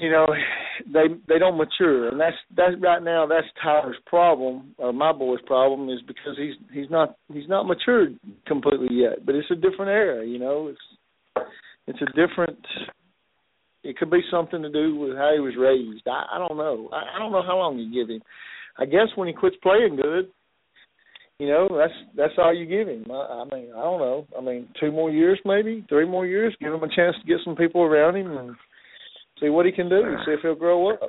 you know, they they don't mature, and that's that's right now. That's Tyler's problem, or my boy's problem, is because he's he's not he's not matured completely yet. But it's a different era, you know. It's it's a different it could be something to do with how he was raised. I, I don't know. I, I don't know how long you give him. I guess when he quits playing good, you know, that's that's all you give him. I, I mean, I don't know. I mean, two more years, maybe three more years. Give him a chance to get some people around him and see what he can do. See if he'll grow up.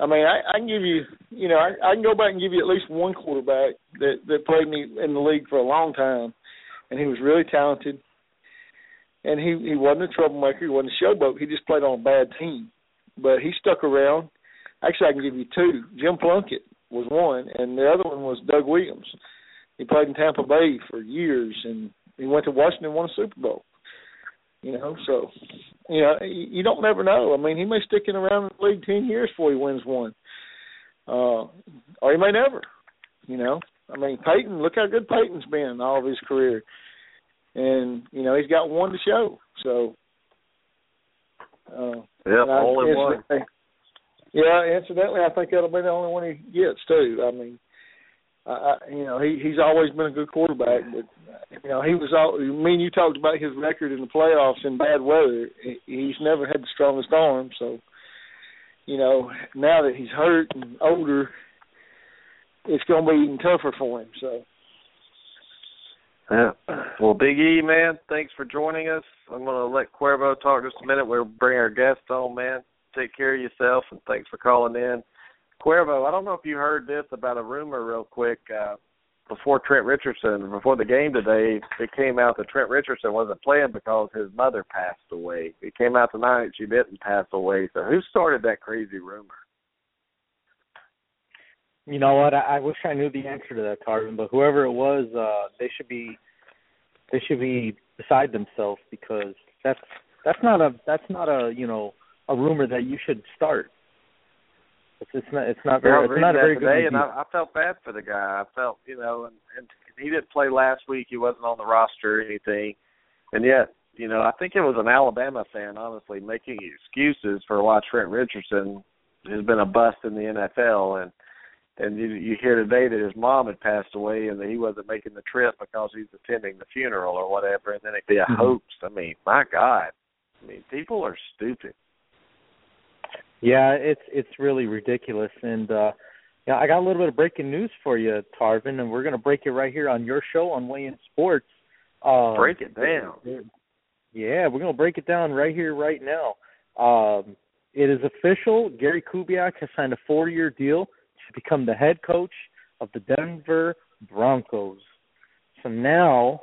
I mean, I, I can give you, you know, I, I can go back and give you at least one quarterback that that played me in the league for a long time, and he was really talented. And he he wasn't a troublemaker. He wasn't a showboat. He just played on a bad team, but he stuck around. Actually, I can give you two. Jim Plunkett was one, and the other one was Doug Williams. He played in Tampa Bay for years, and he went to Washington and won a Super Bowl. You know, so you know you don't never know. I mean, he may stick in around the league ten years before he wins one, uh, or he may never. You know, I mean, Peyton. Look how good Peyton's been all of his career, and you know he's got one to show. So, uh, yeah, only one. Yeah, incidentally, I think that'll be the only one he gets too. I mean, I, you know, he he's always been a good quarterback, but you know, he was all. I mean, you talked about his record in the playoffs in bad weather. He's never had the strongest arm, so you know, now that he's hurt and older, it's going to be even tougher for him. So. Yeah. Well, Big E, man, thanks for joining us. I'm going to let Cuervo talk just a minute. We'll bring our guest on, man. Take care of yourself, and thanks for calling in. Cuervo, I don't know if you heard this about a rumor real quick. Uh, before Trent Richardson, before the game today, it came out that Trent Richardson wasn't playing because his mother passed away. It came out tonight she didn't pass away. So who started that crazy rumor? You know what? I, I wish I knew the answer to that, Tarvin. But whoever it was, uh, they should be they should be beside themselves because that's that's not a that's not a you know a rumor that you should start. It's, it's not. It's not very. It's not a very today, good. And I, I felt bad for the guy. I felt, you know, and, and he didn't play last week. He wasn't on the roster or anything, and yet, you know, I think it was an Alabama fan, honestly, making excuses for why Trent Richardson has been a bust in the NFL, and and you, you hear today that his mom had passed away and that he wasn't making the trip because he's attending the funeral or whatever, and then it'd be a mm-hmm. hoax. I mean, my God, I mean, people are stupid. Yeah, it's it's really ridiculous, and uh, yeah, I got a little bit of breaking news for you, Tarvin, and we're going to break it right here on your show on Weigh In Sports. Uh, break it down. Yeah, we're going to break it down right here, right now. Um, it is official. Gary Kubiak has signed a four-year deal to become the head coach of the Denver Broncos. So now,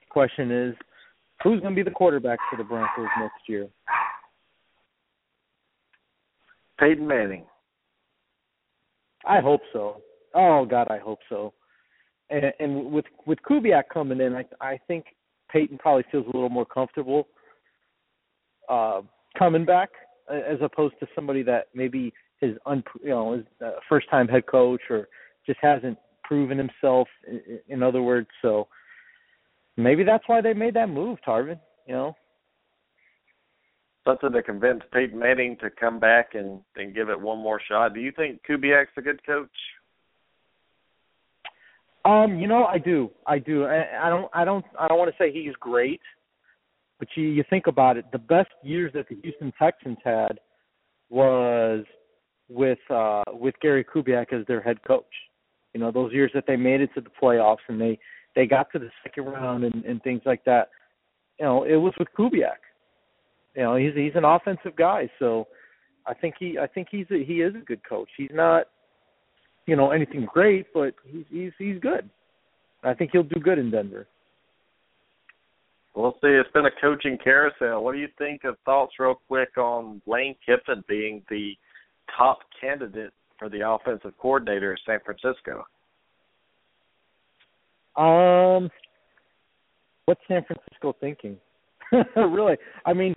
the question is, who's going to be the quarterback for the Broncos next year? Peyton Manning. I hope so. Oh God, I hope so. And, and with with Kubiak coming in, I I think Peyton probably feels a little more comfortable uh coming back as opposed to somebody that maybe is un you know his uh, first time head coach or just hasn't proven himself. In, in other words, so maybe that's why they made that move, Tarvin. You know, something to convince Peyton Manning to come back and, and give it one more shot. Do you think Kubiak's a good coach? Um, you know, I do. I do. I, I don't. I don't. I don't want to say he's great, but you you think about it. The best years that the Houston Texans had was with uh with Gary Kubiak as their head coach. You know, those years that they made it to the playoffs and they they got to the second round and, and things like that. You know, it was with Kubiak you know he's he's an offensive guy, so I think he I think he's a, he is a good coach. He's not you know anything great, but he's he's he's good. I think he'll do good in Denver. We'll see. It's been a coaching carousel. What do you think of thoughts, real quick, on Lane Kiffin being the top candidate for the offensive coordinator at San Francisco? Um, what's San Francisco thinking? really, I mean,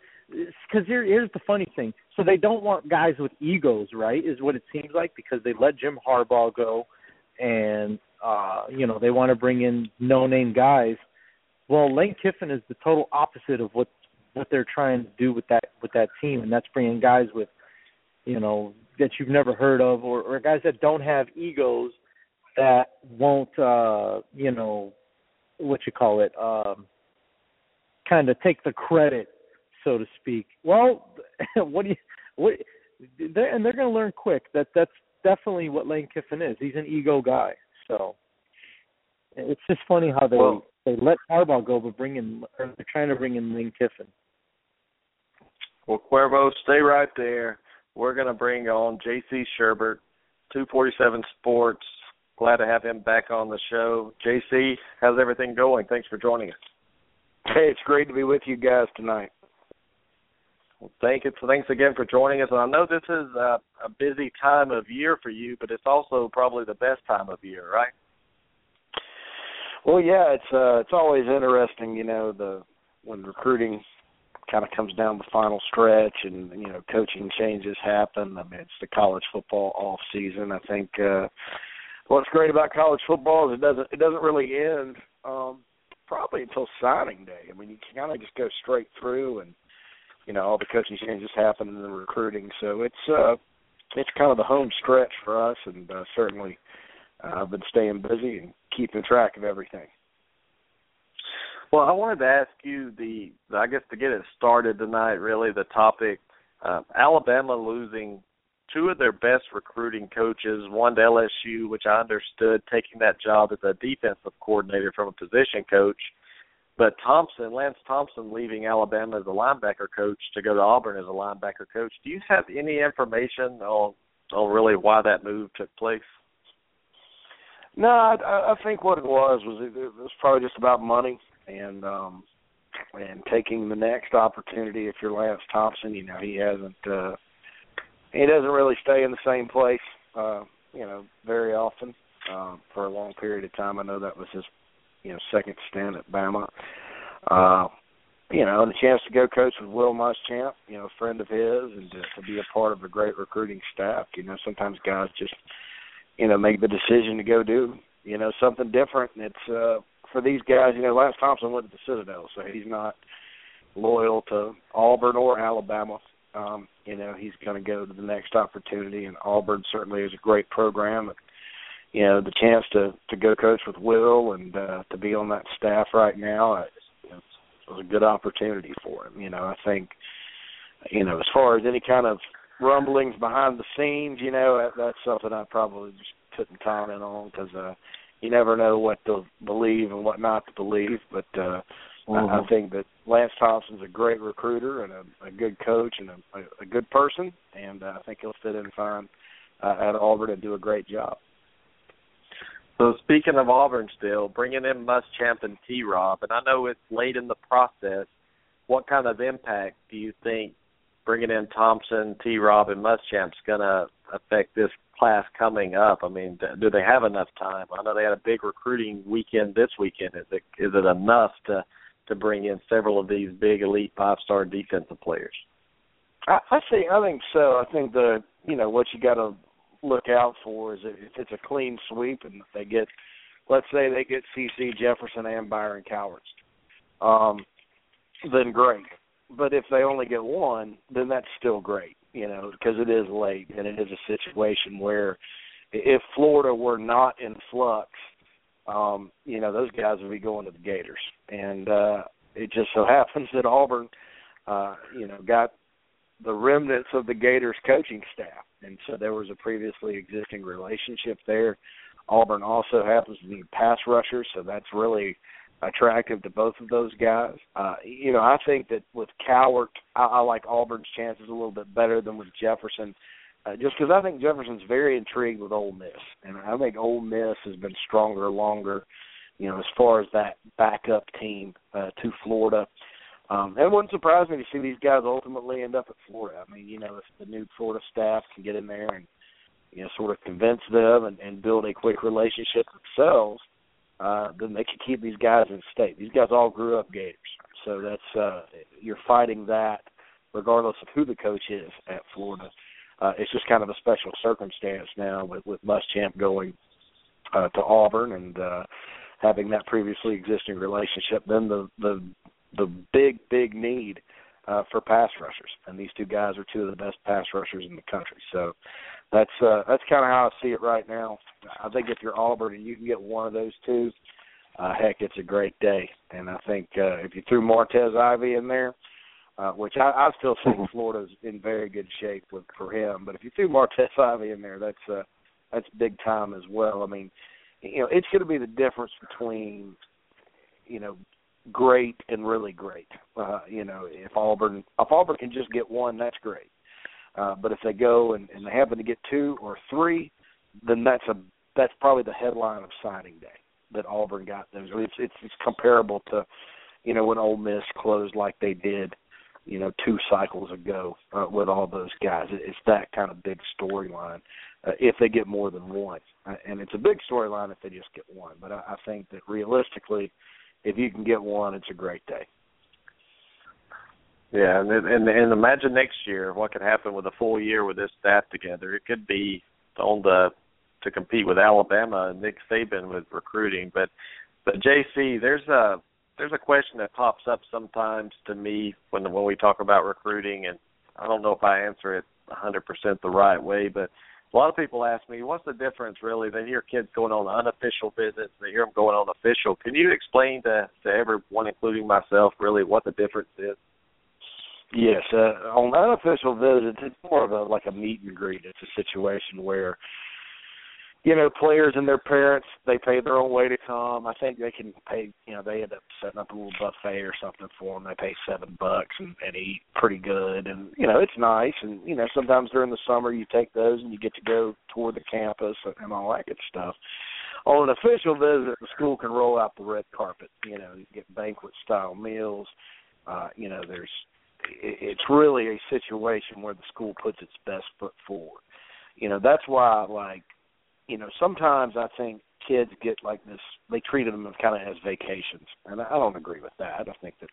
because here, here's the funny thing. So they don't want guys with egos, right? Is what it seems like because they let Jim Harbaugh go, and uh, you know they want to bring in no-name guys. Well, Lane Kiffin is the total opposite of what what they're trying to do with that with that team, and that's bringing guys with, you know, that you've never heard of, or, or guys that don't have egos, that won't, uh, you know, what you call it, um, kind of take the credit so to speak. Well, what do you what? They're, and they're going to learn quick that that's definitely what Lane Kiffin is. He's an ego guy. So it's just funny how they well, they let Harbaugh go, but bring in or they're trying to bring in Lane Kiffin. Well, Cuervo, stay right there. we're going to bring on JC Shurburtt, 247 Sports. Glad to have him back on the show. JC, how's everything going? Thanks for joining us. Hey, it's great to be with you guys tonight. Well, thank you. Thanks again for joining us. And I know this is a, a busy time of year for you, but it's also probably the best time of year, right? Well, yeah, it's uh, it's always interesting, you know, the when recruiting kind of comes down the final stretch and you know coaching changes happen. I mean, it's the college football off season. I think uh, what's great about college football is it doesn't it doesn't really end um, probably until signing day. I mean, you kind of just go straight through and you know all the coaching changes happen in the recruiting. So it's uh, it's kind of the home stretch for us, and uh, certainly uh, I've been staying busy and keeping track of everything. Well, I wanted to ask you the, I guess to get it started tonight, really the topic, uh, Alabama losing two of their best recruiting coaches, one to LSU, which I understood taking that job as a defensive coordinator from a position coach, but Thompson, Lance Thompson, leaving Alabama as a linebacker coach to go to Auburn as a linebacker coach. Do you have any information on on really why that move took place? No, I, I think what it was was it, it was probably just about money and um and taking the next opportunity. If you're Lance Thompson, you know he hasn't uh he doesn't really stay in the same place, uh, you know, very often uh, for a long period of time. I know that was his you know second stint at Bama. Uh, you know, and the chance to go coach with Will Muschamp, you know, a friend of his, and to, to be a part of a great recruiting staff. You know, sometimes guys just, you know, make the decision to go do, you know, something different. And it's uh, for these guys. You know, Lance Thompson went to the Citadel, so he's not loyal to Auburn or Alabama. Um, you know, he's going to go to the next opportunity, and Auburn certainly is a great program. And, you know, the chance to to go coach with Will and uh, to be on that staff right now, it, it was a good opportunity for him. You know, I think, you know, as far as any kind of rumblings behind the scenes, you know, that, that's something I probably just couldn't comment on because uh, you never know what to believe and what not to believe. But uh, mm-hmm. I, I think that Lance Thompson's a great recruiter and a, a good coach and a, a, a good person, and uh, I think he'll fit in fine uh, at Auburn and do a great job. So speaking of Auburn, still bringing in Muschamp and T. Rob, and I know it's late in the process. What kind of impact do you think bringing in Thompson, T. Rob, and Muschamp's going to affect this class coming up? I mean, do they have enough time? I know they had a big recruiting weekend this weekend. Is it is it enough to to bring in several of these big elite five star defensive players? I, I think I think so. I think the you know what you got to look out for is if it's a clean sweep and they get, let's say they get CeCe Jefferson and Byron Cowart, um, then great. But if they only get one, then that's still great, you know, because it is late and it is a situation where if Florida were not in flux, um, you know, those guys would be going to the Gators. And uh it just so happens that Auburn uh, you know, got the remnants of the Gators coaching staff, and so there was a previously existing relationship there. Auburn also happens to need pass rushers, so that's really attractive to both of those guys. Uh, you know, I think that with Cowart, I, I like Auburn's chances a little bit better than with Jefferson, uh, just because I think Jefferson's very intrigued with Ole Miss, and I think Ole Miss has been stronger longer. You know, as far as that backup team uh, to Florida. Um, it wouldn't surprise me to see these guys ultimately end up at Florida. I mean, you know, if the new Florida staff can get in there and you know sort of convince them and, and build a quick relationship themselves, uh, then they can keep these guys in state. These guys all grew up Gators, so that's uh, you're fighting that regardless of who the coach is at Florida. Uh, it's just kind of a special circumstance now with with Muschamp going uh, to Auburn and uh, having that previously existing relationship. Then the the the big big need uh, for pass rushers, and these two guys are two of the best pass rushers in the country. So that's uh, that's kind of how I see it right now. I think if you're Auburn and you can get one of those two, uh, heck, it's a great day. And I think uh, if you threw Martez Ivey in there, uh, which I, I still think Florida's in very good shape with for him, but if you threw Martez Ivey in there, that's uh, that's big time as well. I mean, you know, it's going to be the difference between you know great and really great. Uh, you know, if Auburn if Auburn can just get one, that's great. Uh, but if they go and, and they happen to get two or three, then that's a that's probably the headline of signing day that Auburn got those. It's it's, it's comparable to, you know, when Ole Miss closed like they did, you know, two cycles ago uh, with all those guys. It's that kind of big storyline uh, if they get more than one, uh, and it's a big storyline if they just get one. But I, I think that realistically, if you can get one, it's a great day. Yeah, and and and imagine next year what could happen with a full year with this staff together. It could be on the to compete with Alabama and Nick Saban with recruiting. But but JC, there's a there's a question that pops up sometimes to me when when we talk about recruiting, and I don't know if I answer it 100% the right way, but a lot of people ask me, what's the difference really? They hear kids going on unofficial visits, they hear them going on official. Can you explain to to everyone, including myself, really what the difference is? Yes, uh, on unofficial visits, it's more of a like a meet and greet. It's a situation where you know, players and their parents, they pay their own way to come. I think they can pay, you know, they end up setting up a little buffet or something for them. They pay seven bucks and, and eat pretty good, and you know, it's nice. And you know, sometimes during the summer you take those and you get to go tour the campus and all that good stuff. On an official visit, the school can roll out the red carpet. You know, you get banquet style meals. Uh, you know, there's it's really a situation where the school puts its best foot forward. You know, that's why like you know, sometimes I think kids get like this. They treated them kind of as vacations, and I don't agree with that. I think that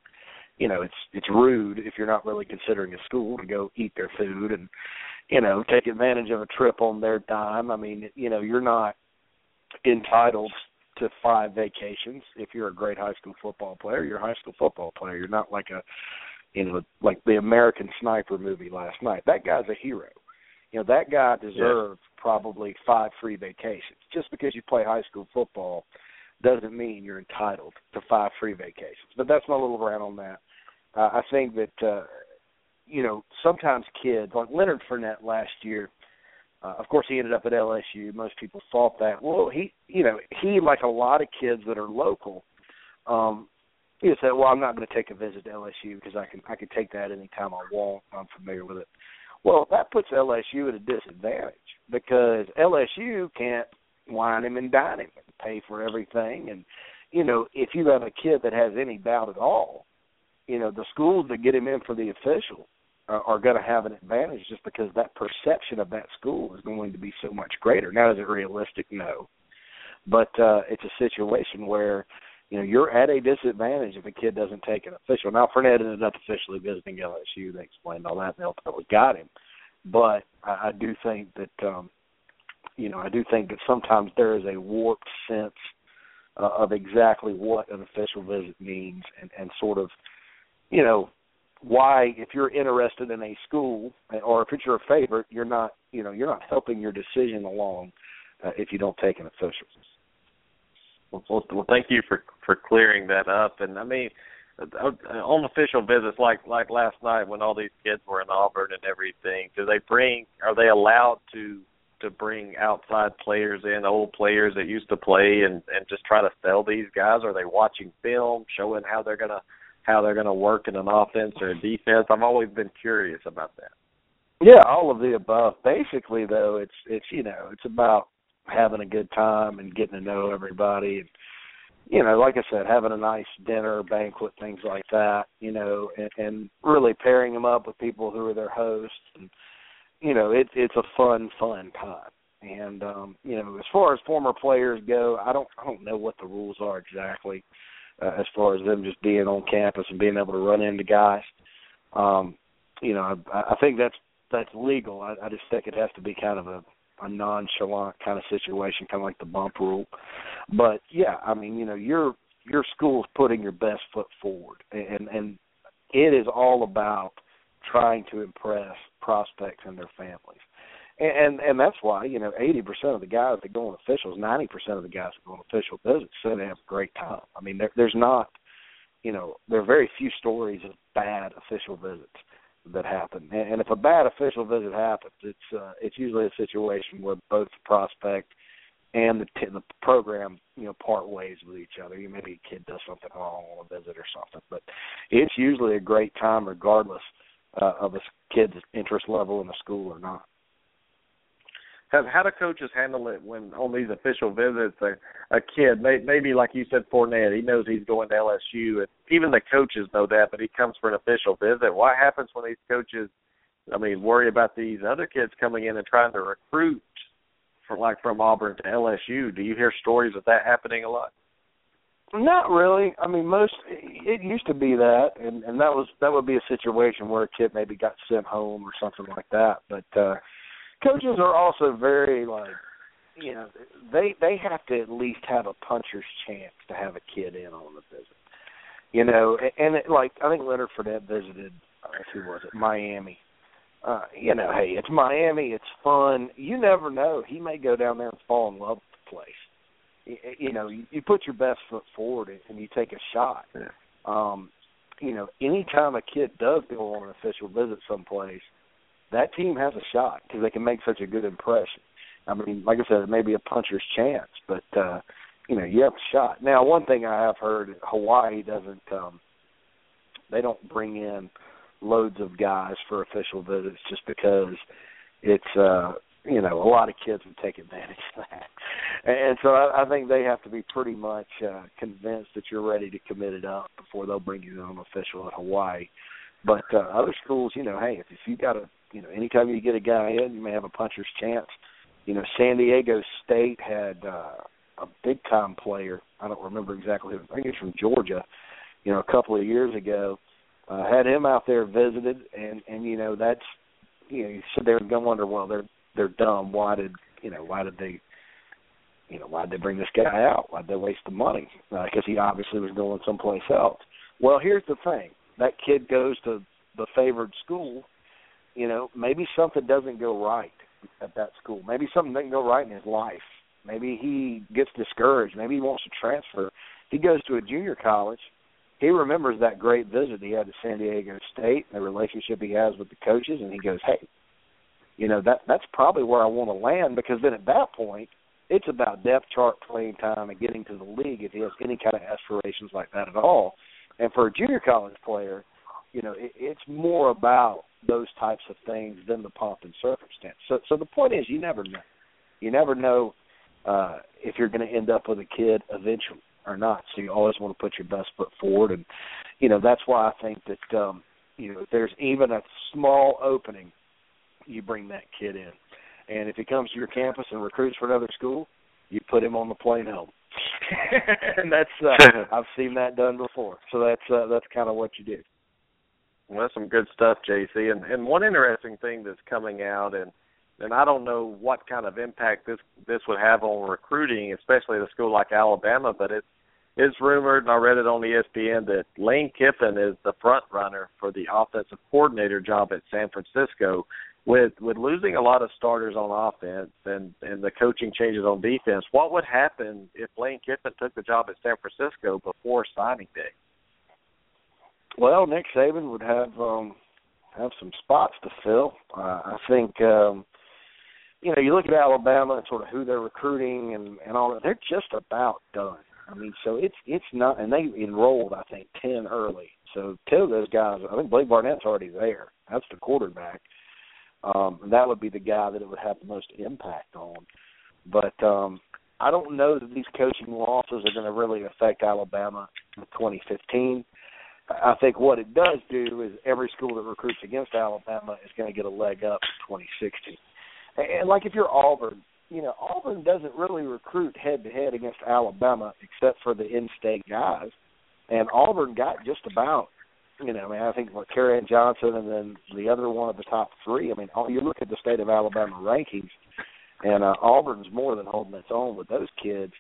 you know it's it's rude if you're not really considering a school to go eat their food and you know take advantage of a trip on their dime. I mean, you know, you're not entitled to five vacations if you're a great high school football player. You're a high school football player. You're not like a you know like the American Sniper movie last night. That guy's a hero. You know that guy deserves probably five free vacations. Just because you play high school football doesn't mean you're entitled to five free vacations. But that's my little rant on that. Uh, I think that uh, you know sometimes kids like Leonard Fournette last year. Uh, of course, he ended up at LSU. Most people thought that. Well, he, you know, he like a lot of kids that are local. Um, he said, "Well, I'm not going to take a visit to LSU because I can I can take that anytime I want. I'm familiar with it." Well, that puts LSU at a disadvantage because LSU can't wine him and dine him and pay for everything. And you know, if you have a kid that has any doubt at all, you know, the schools that get him in for the official are, are going to have an advantage just because that perception of that school is going to be so much greater. Now, is it realistic? No, but uh, it's a situation where you know, you're at a disadvantage if a kid doesn't take an official. Now, Fournette ended up officially visiting LSU. They explained all that, and they ultimately got him. But I, I do think that, um, you know, I do think that sometimes there is a warped sense uh, of exactly what an official visit means, and and sort of, you know, why if you're interested in a school or if it's your favorite, you're not, you know, you're not helping your decision along uh, if you don't take an official. Well, well, thank you for for clearing that up. And I mean, uh, on official visits like like last night when all these kids were in Auburn and everything, do they bring? Are they allowed to to bring outside players in, old players that used to play, and and just try to sell these guys? Are they watching film, showing how they're gonna how they're gonna work in an offense or a defense? I've always been curious about that. Yeah, all of the above. Basically, though, it's it's you know it's about having a good time and getting to know everybody and you know like i said having a nice dinner banquet things like that you know and, and really pairing them up with people who are their hosts and you know it it's a fun fun time. And um you know as far as former players go i don't i don't know what the rules are exactly uh, as far as them just being on campus and being able to run into guys. Um you know i i think that's that's legal. I i just think it has to be kind of a a nonchalant kind of situation, kind of like the bump rule. But yeah, I mean, you know, your your school's putting your best foot forward, and and it is all about trying to impress prospects and their families. And, and and that's why you know eighty percent of the guys that go on officials, ninety percent of the guys that go on official visits say they have a great time. I mean, there, there's not, you know, there are very few stories of bad official visits that happen. And, and if a bad official visit happens, it's uh, it's usually a situation where both the prospect and the t- the program you know part ways with each other. You maybe a kid does something wrong on a visit or something, but it's usually a great time regardless uh, of a kid's interest level in the school or not. Have how do coaches handle it when on these official visits a a kid may, maybe like you said Fournette he knows he's going to LSU and even the coaches know that but he comes for an official visit. What happens when these coaches I mean worry about these other kids coming in and trying to recruit for like from Auburn to LSU? Do you hear stories of that happening a lot? Not really. I mean, most it used to be that, and and that was that would be a situation where a kid maybe got sent home or something like that. But uh coaches are also very like you know they they have to at least have a puncher's chance to have a kid in on the visit. You know, and it, like I think Leonard Fournette visited uh, who was it Miami. Uh, you know, hey, it's Miami, it's fun. You never know; he may go down there and fall in love with the place. You, you know, you, you put your best foot forward and you take a shot. Yeah. Um, you know, anytime a kid does go on an official visit someplace, that team has a shot because they can make such a good impression. I mean, like I said, it may be a puncher's chance, but uh, you know, you have a shot. Now, one thing I have heard, Hawaii doesn't um they don't bring in loads of guys for official visits just because it's uh you know, a lot of kids would take advantage of that. And so I, I think they have to be pretty much uh convinced that you're ready to commit it up before they'll bring you on official at Hawaii. But uh, other schools, you know, hey, if, if you got a you know, anytime you get a guy in, you may have a puncher's chance. You know, San Diego State had uh, a big time player. I don't remember exactly. Who. I think he's from Georgia. You know, a couple of years ago, uh, had him out there visited, and and you know that's you know you sit there and go wonder, well, they're they're dumb. Why did you know why did they you know why did they bring this guy out? Why did they waste the money? Because uh, he obviously was going someplace else. Well, here's the thing: that kid goes to the favored school you know, maybe something doesn't go right at that school. Maybe something doesn't go right in his life. Maybe he gets discouraged. Maybe he wants to transfer. He goes to a junior college. He remembers that great visit he had to San Diego State, the relationship he has with the coaches, and he goes, "Hey, you know that that's probably where I want to land." Because then at that point, it's about depth chart playing time and getting to the league if he has any kind of aspirations like that at all. And for a junior college player, you know, it, it's more about those types of things than the pomp and circumstance. So, so the point is, you never know. You never know uh, if you're going to end up with a kid eventually or not. So you always want to put your best foot forward, and you know that's why I think that um, you know if there's even a small opening, you bring that kid in, and if he comes to your campus and recruits for another school, you put him on the plane home. and that's uh, I've seen that done before. So that's uh, that's kind of what you do. Well, that's some good stuff, JC. And and one interesting thing that's coming out, and and I don't know what kind of impact this this would have on recruiting, especially at a school like Alabama, but it's it's rumored, and I read it on ESPN that Lane Kiffin is the front runner for the offensive coordinator job at San Francisco. With with losing a lot of starters on offense and and the coaching changes on defense, what would happen if Lane Kiffin took the job at San Francisco before signing day? Well, Nick Saban would have um have some spots to fill. Uh, I think um you know, you look at Alabama and sort of who they're recruiting and and all that, they're just about done. I mean, so it's it's not and they enrolled I think ten early. So two of those guys I think Blake Barnett's already there. That's the quarterback. Um and that would be the guy that it would have the most impact on. But um I don't know that these coaching losses are going to really affect Alabama in 2015. I think what it does do is every school that recruits against Alabama is going to get a leg up in 2016. And like if you're Auburn, you know Auburn doesn't really recruit head to head against Alabama except for the in-state guys, and Auburn got just about. You know, I mean, I think what Kerryon Johnson and then the other one of the top three. I mean, you look at the state of Alabama rankings, and uh, Auburn's more than holding its own with those kids.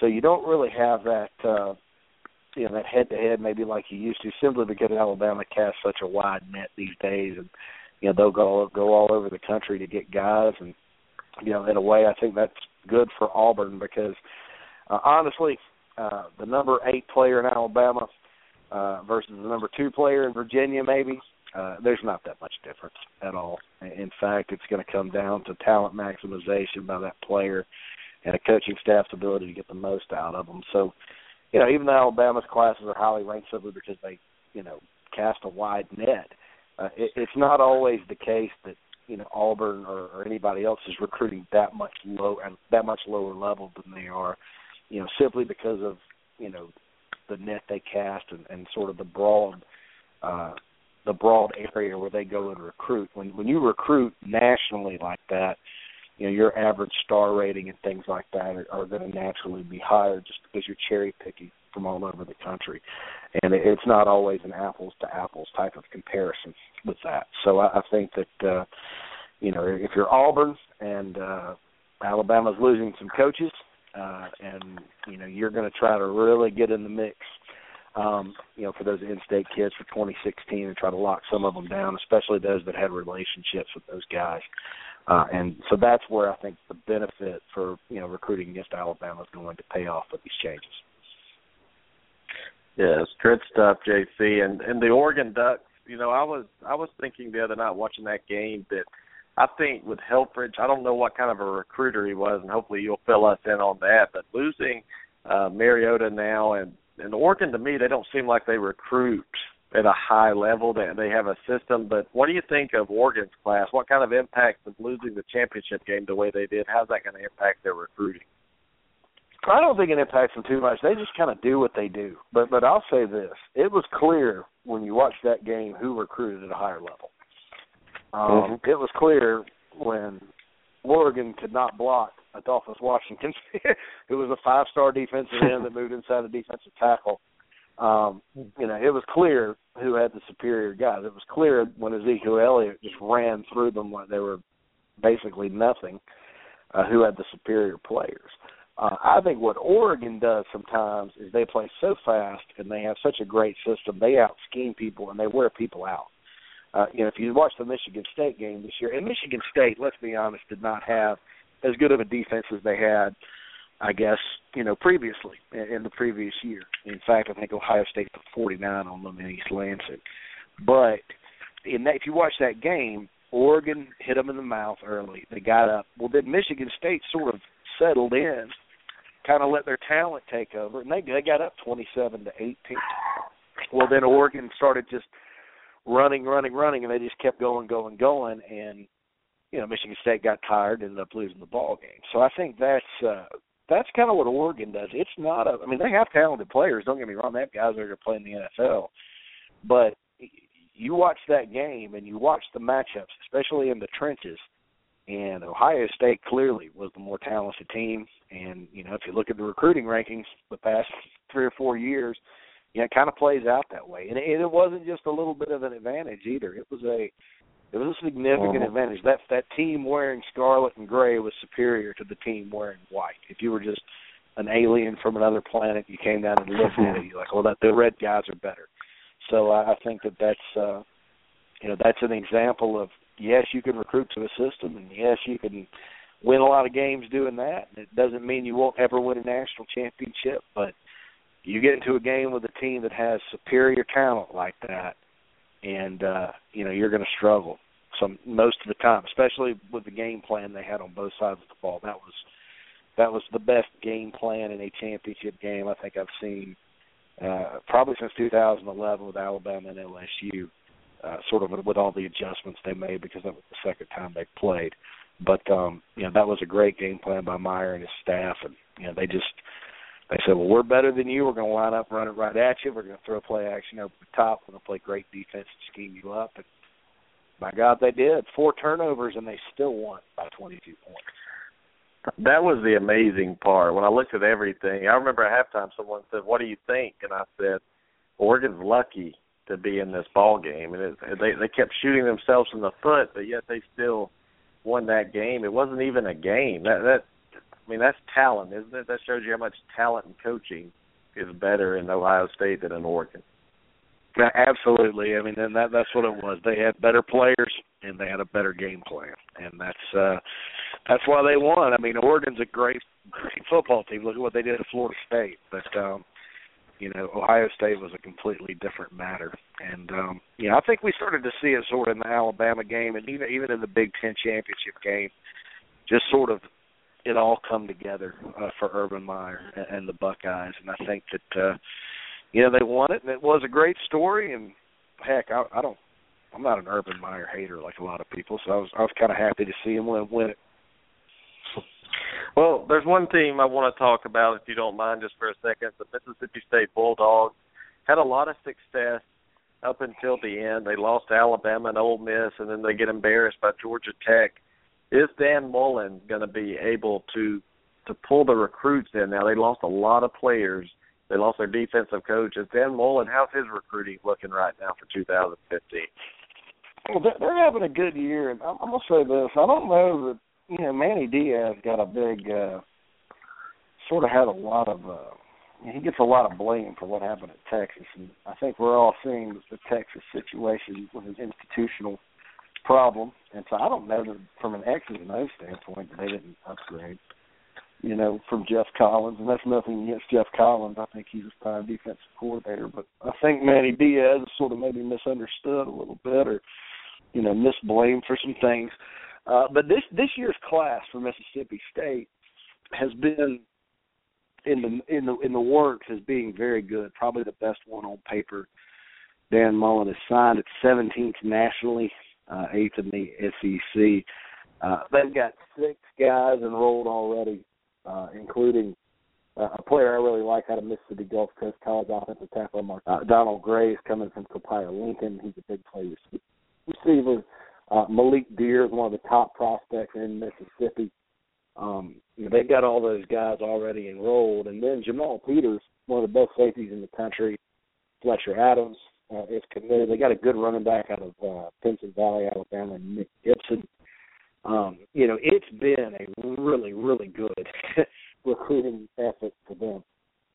So you don't really have that uh, you know that head to head maybe like you used to simply because Alabama casts such a wide net these days. And you know they'll go go all over the country to get guys. And you know in a way I think that's good for Auburn because uh, honestly uh the number 8 player in Alabama uh versus the number 2 player in Virginia maybe uh there's not that much difference at all. In fact it's going to come down to talent maximization by that player and a coaching staff's ability to get the most out of them so you know, even though Alabama's classes are highly ranked simply because they, you know, cast a wide net, uh, it, it's not always the case that you know Auburn or, or anybody else is recruiting that much low and that much lower level than they are, you know, simply because of you know the net they cast and, and sort of the broad uh, the broad area where they go and recruit. When when you recruit nationally like that, you know your average star rating and things like that are, are going to naturally be higher just because you're cherry picking from all over the country, and it's not always an apples to apples type of comparison with that. So I, I think that uh, you know if you're Auburn and uh, Alabama's losing some coaches, uh, and you know you're going to try to really get in the mix. Um, you know, for those in-state kids for 2016, and try to lock some of them down, especially those that had relationships with those guys. And so that's where I think the benefit for you know recruiting against Alabama is going to pay off with these changes. Yes, good stuff, JC. And and the Oregon Ducks. You know, I was I was thinking the other night watching that game that I think with Helfrich, I don't know what kind of a recruiter he was, and hopefully you'll fill us in on that. But losing uh, Mariota now and and Oregon to me, they don't seem like they recruit at a high level. They they have a system, but what do you think of Oregon's class? What kind of impact of losing the championship game the way they did? How's that going to impact their recruiting? I don't think it impacts them too much. They just kind of do what they do. But but I'll say this: it was clear when you watched that game who recruited at a higher level. Um, mm-hmm. It was clear when Oregon could not block Adolphus Washington, who was a five-star defensive end that moved inside the defensive tackle. Um, you know, it was clear who had the superior guys. It was clear when Ezekiel Elliott just ran through them like they were basically nothing. Uh, who had the superior players? Uh, I think what Oregon does sometimes is they play so fast and they have such a great system. They out scheme people and they wear people out. Uh, you know, if you watch the Michigan State game this year, and Michigan State, let's be honest, did not have as good of a defense as they had, I guess, you know, previously in, the previous year. In fact, I think Ohio State put 49 on them in East Lansing. But in that, if you watch that game, Oregon hit them in the mouth early. They got up. Well, then Michigan State sort of settled in, kind of let their talent take over, and they they got up twenty seven to eighteen. Well, then Oregon started just running, running, running, and they just kept going, going, going, and you know Michigan State got tired, and ended up losing the ball game. So I think that's uh, that's kind of what Oregon does. It's not a. I mean, they have talented players. Don't get me wrong. They have guys that are playing the NFL, but you watch that game and you watch the matchups, especially in the trenches and Ohio State clearly was the more talented team. And you know, if you look at the recruiting rankings the past three or four years, you know, it kind of plays out that way. And it, it wasn't just a little bit of an advantage either. It was a it was a significant uh-huh. advantage. That that team wearing scarlet and gray was superior to the team wearing white. If you were just an alien from another planet, you came down and looked at it, you're like, well, that the red guys are better. So I, I think that that's uh, you know that's an example of yes, you can recruit to a system, and yes, you can win a lot of games doing that. It doesn't mean you won't ever win a national championship, but you get into a game with a team that has superior talent like that, and uh, you know you're going to struggle some most of the time, especially with the game plan they had on both sides of the ball. That was that was the best game plan in a championship game I think I've seen uh, probably since 2011 with Alabama and LSU uh, sort of with all the adjustments they made because that was the second time they played. But um, you know that was a great game plan by Meyer and his staff, and you know they just they said, well, we're better than you. We're going to line up, run it right at you. We're going to throw play action over the top. We're going to play great defense and scheme you up. And my God, they did four turnovers and they still won by 22 points. That was the amazing part. When I looked at everything, I remember at halftime someone said, "What do you think?" And I said, "Oregon's lucky to be in this ball game, and it, they they kept shooting themselves in the foot, but yet they still won that game. It wasn't even a game. That that I mean that's talent, isn't it? That shows you how much talent and coaching is better in Ohio State than in Oregon. Yeah, absolutely. I mean, and that that's what it was. They had better players and they had a better game plan, and that's uh that's why they won. I mean, Oregon's a great great football team. Look at what they did at Florida State, but um you know, Ohio State was a completely different matter. And um, you know, I think we started to see it sort of in the Alabama game and even even in the Big Ten championship game, just sort of it all come together uh, for Urban Meyer and, and the Buckeyes. And I think that uh, you know they won it, and it was a great story. And heck, I, I don't I'm not an Urban Meyer hater like a lot of people, so I was I was kind of happy to see him win win it. Well, there's one team I want to talk about, if you don't mind, just for a second. The Mississippi State Bulldogs had a lot of success up until the end. They lost to Alabama and Ole Miss, and then they get embarrassed by Georgia Tech. Is Dan Mullen going to be able to to pull the recruits in? Now they lost a lot of players. They lost their defensive coach. Is Dan Mullen? How's his recruiting looking right now for 2015? Well, they're having a good year, and I'm gonna say this: I don't know that you know, Manny Diaz got a big, uh, sort of had a lot of, uh, he gets a lot of blame for what happened at Texas, and I think we're all seeing the Texas situation was an institutional problem, and so I don't know that from an X's and O's standpoint they didn't upgrade. You know, from Geoff Collins, and that's nothing against Geoff Collins. I think he's a fine defensive coordinator, but I think Manny Diaz is sort of maybe misunderstood a little bit, or you know, misblamed for some things. Uh, but this this year's class for Mississippi State has been in the in the in the works as being very good, probably the best one on paper. Dan Mullen has signed at 17th nationally, uh, eighth in the SEC. Uh, they've got six guys enrolled already, uh, including uh, a player I really like out of Mississippi Gulf Coast College offensive tackle, Mark, uh, Donald Gray, is coming from Copiah Lincoln. He's a big play receiver. Uh, Malik Dear is one of the top prospects in Mississippi. Um, they've got all those guys already enrolled, and then Jamal Peters, one of the best safeties in the country. Fletcher Adams uh, is committed. They got a good running back out of uh, Pinson Valley, Alabama, Nick Gibson. Um, you know, it's been a really, really good recruiting effort for them.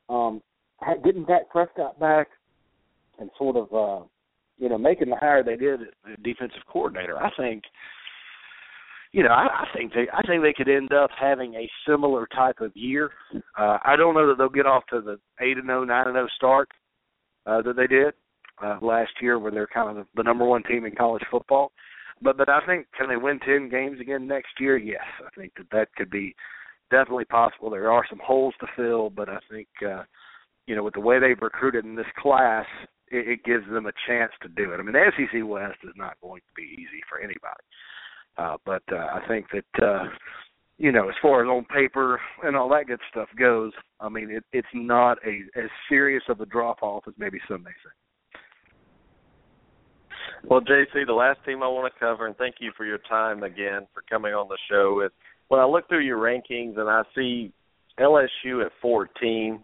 Um, getting Dak Prescott back and sort of uh, you know, making the hire they did, the defensive coordinator, I think, you know, I, I think they, I think they could end up having a similar type of year. Uh, I don't know that they'll get off to the eight and oh, nine and oh start uh, that they did uh, last year, where they're kind of the, the number one team in college football. But but I think can they win ten games again next year? Yes, I think that that could be definitely possible. There are some holes to fill, but I think uh, you know with the way they've recruited in this class, it, it gives them a chance to do it. I mean, the SEC West is not going to be easy for anybody, uh, but uh, I think that uh, you know, as far as on paper and all that good stuff goes, I mean, it, it's not a as serious of a drop off as maybe some may say. Well, JC, the last team I want to cover, and thank you for your time again for coming on the show. Is when I look through your rankings and I see LSU at 14,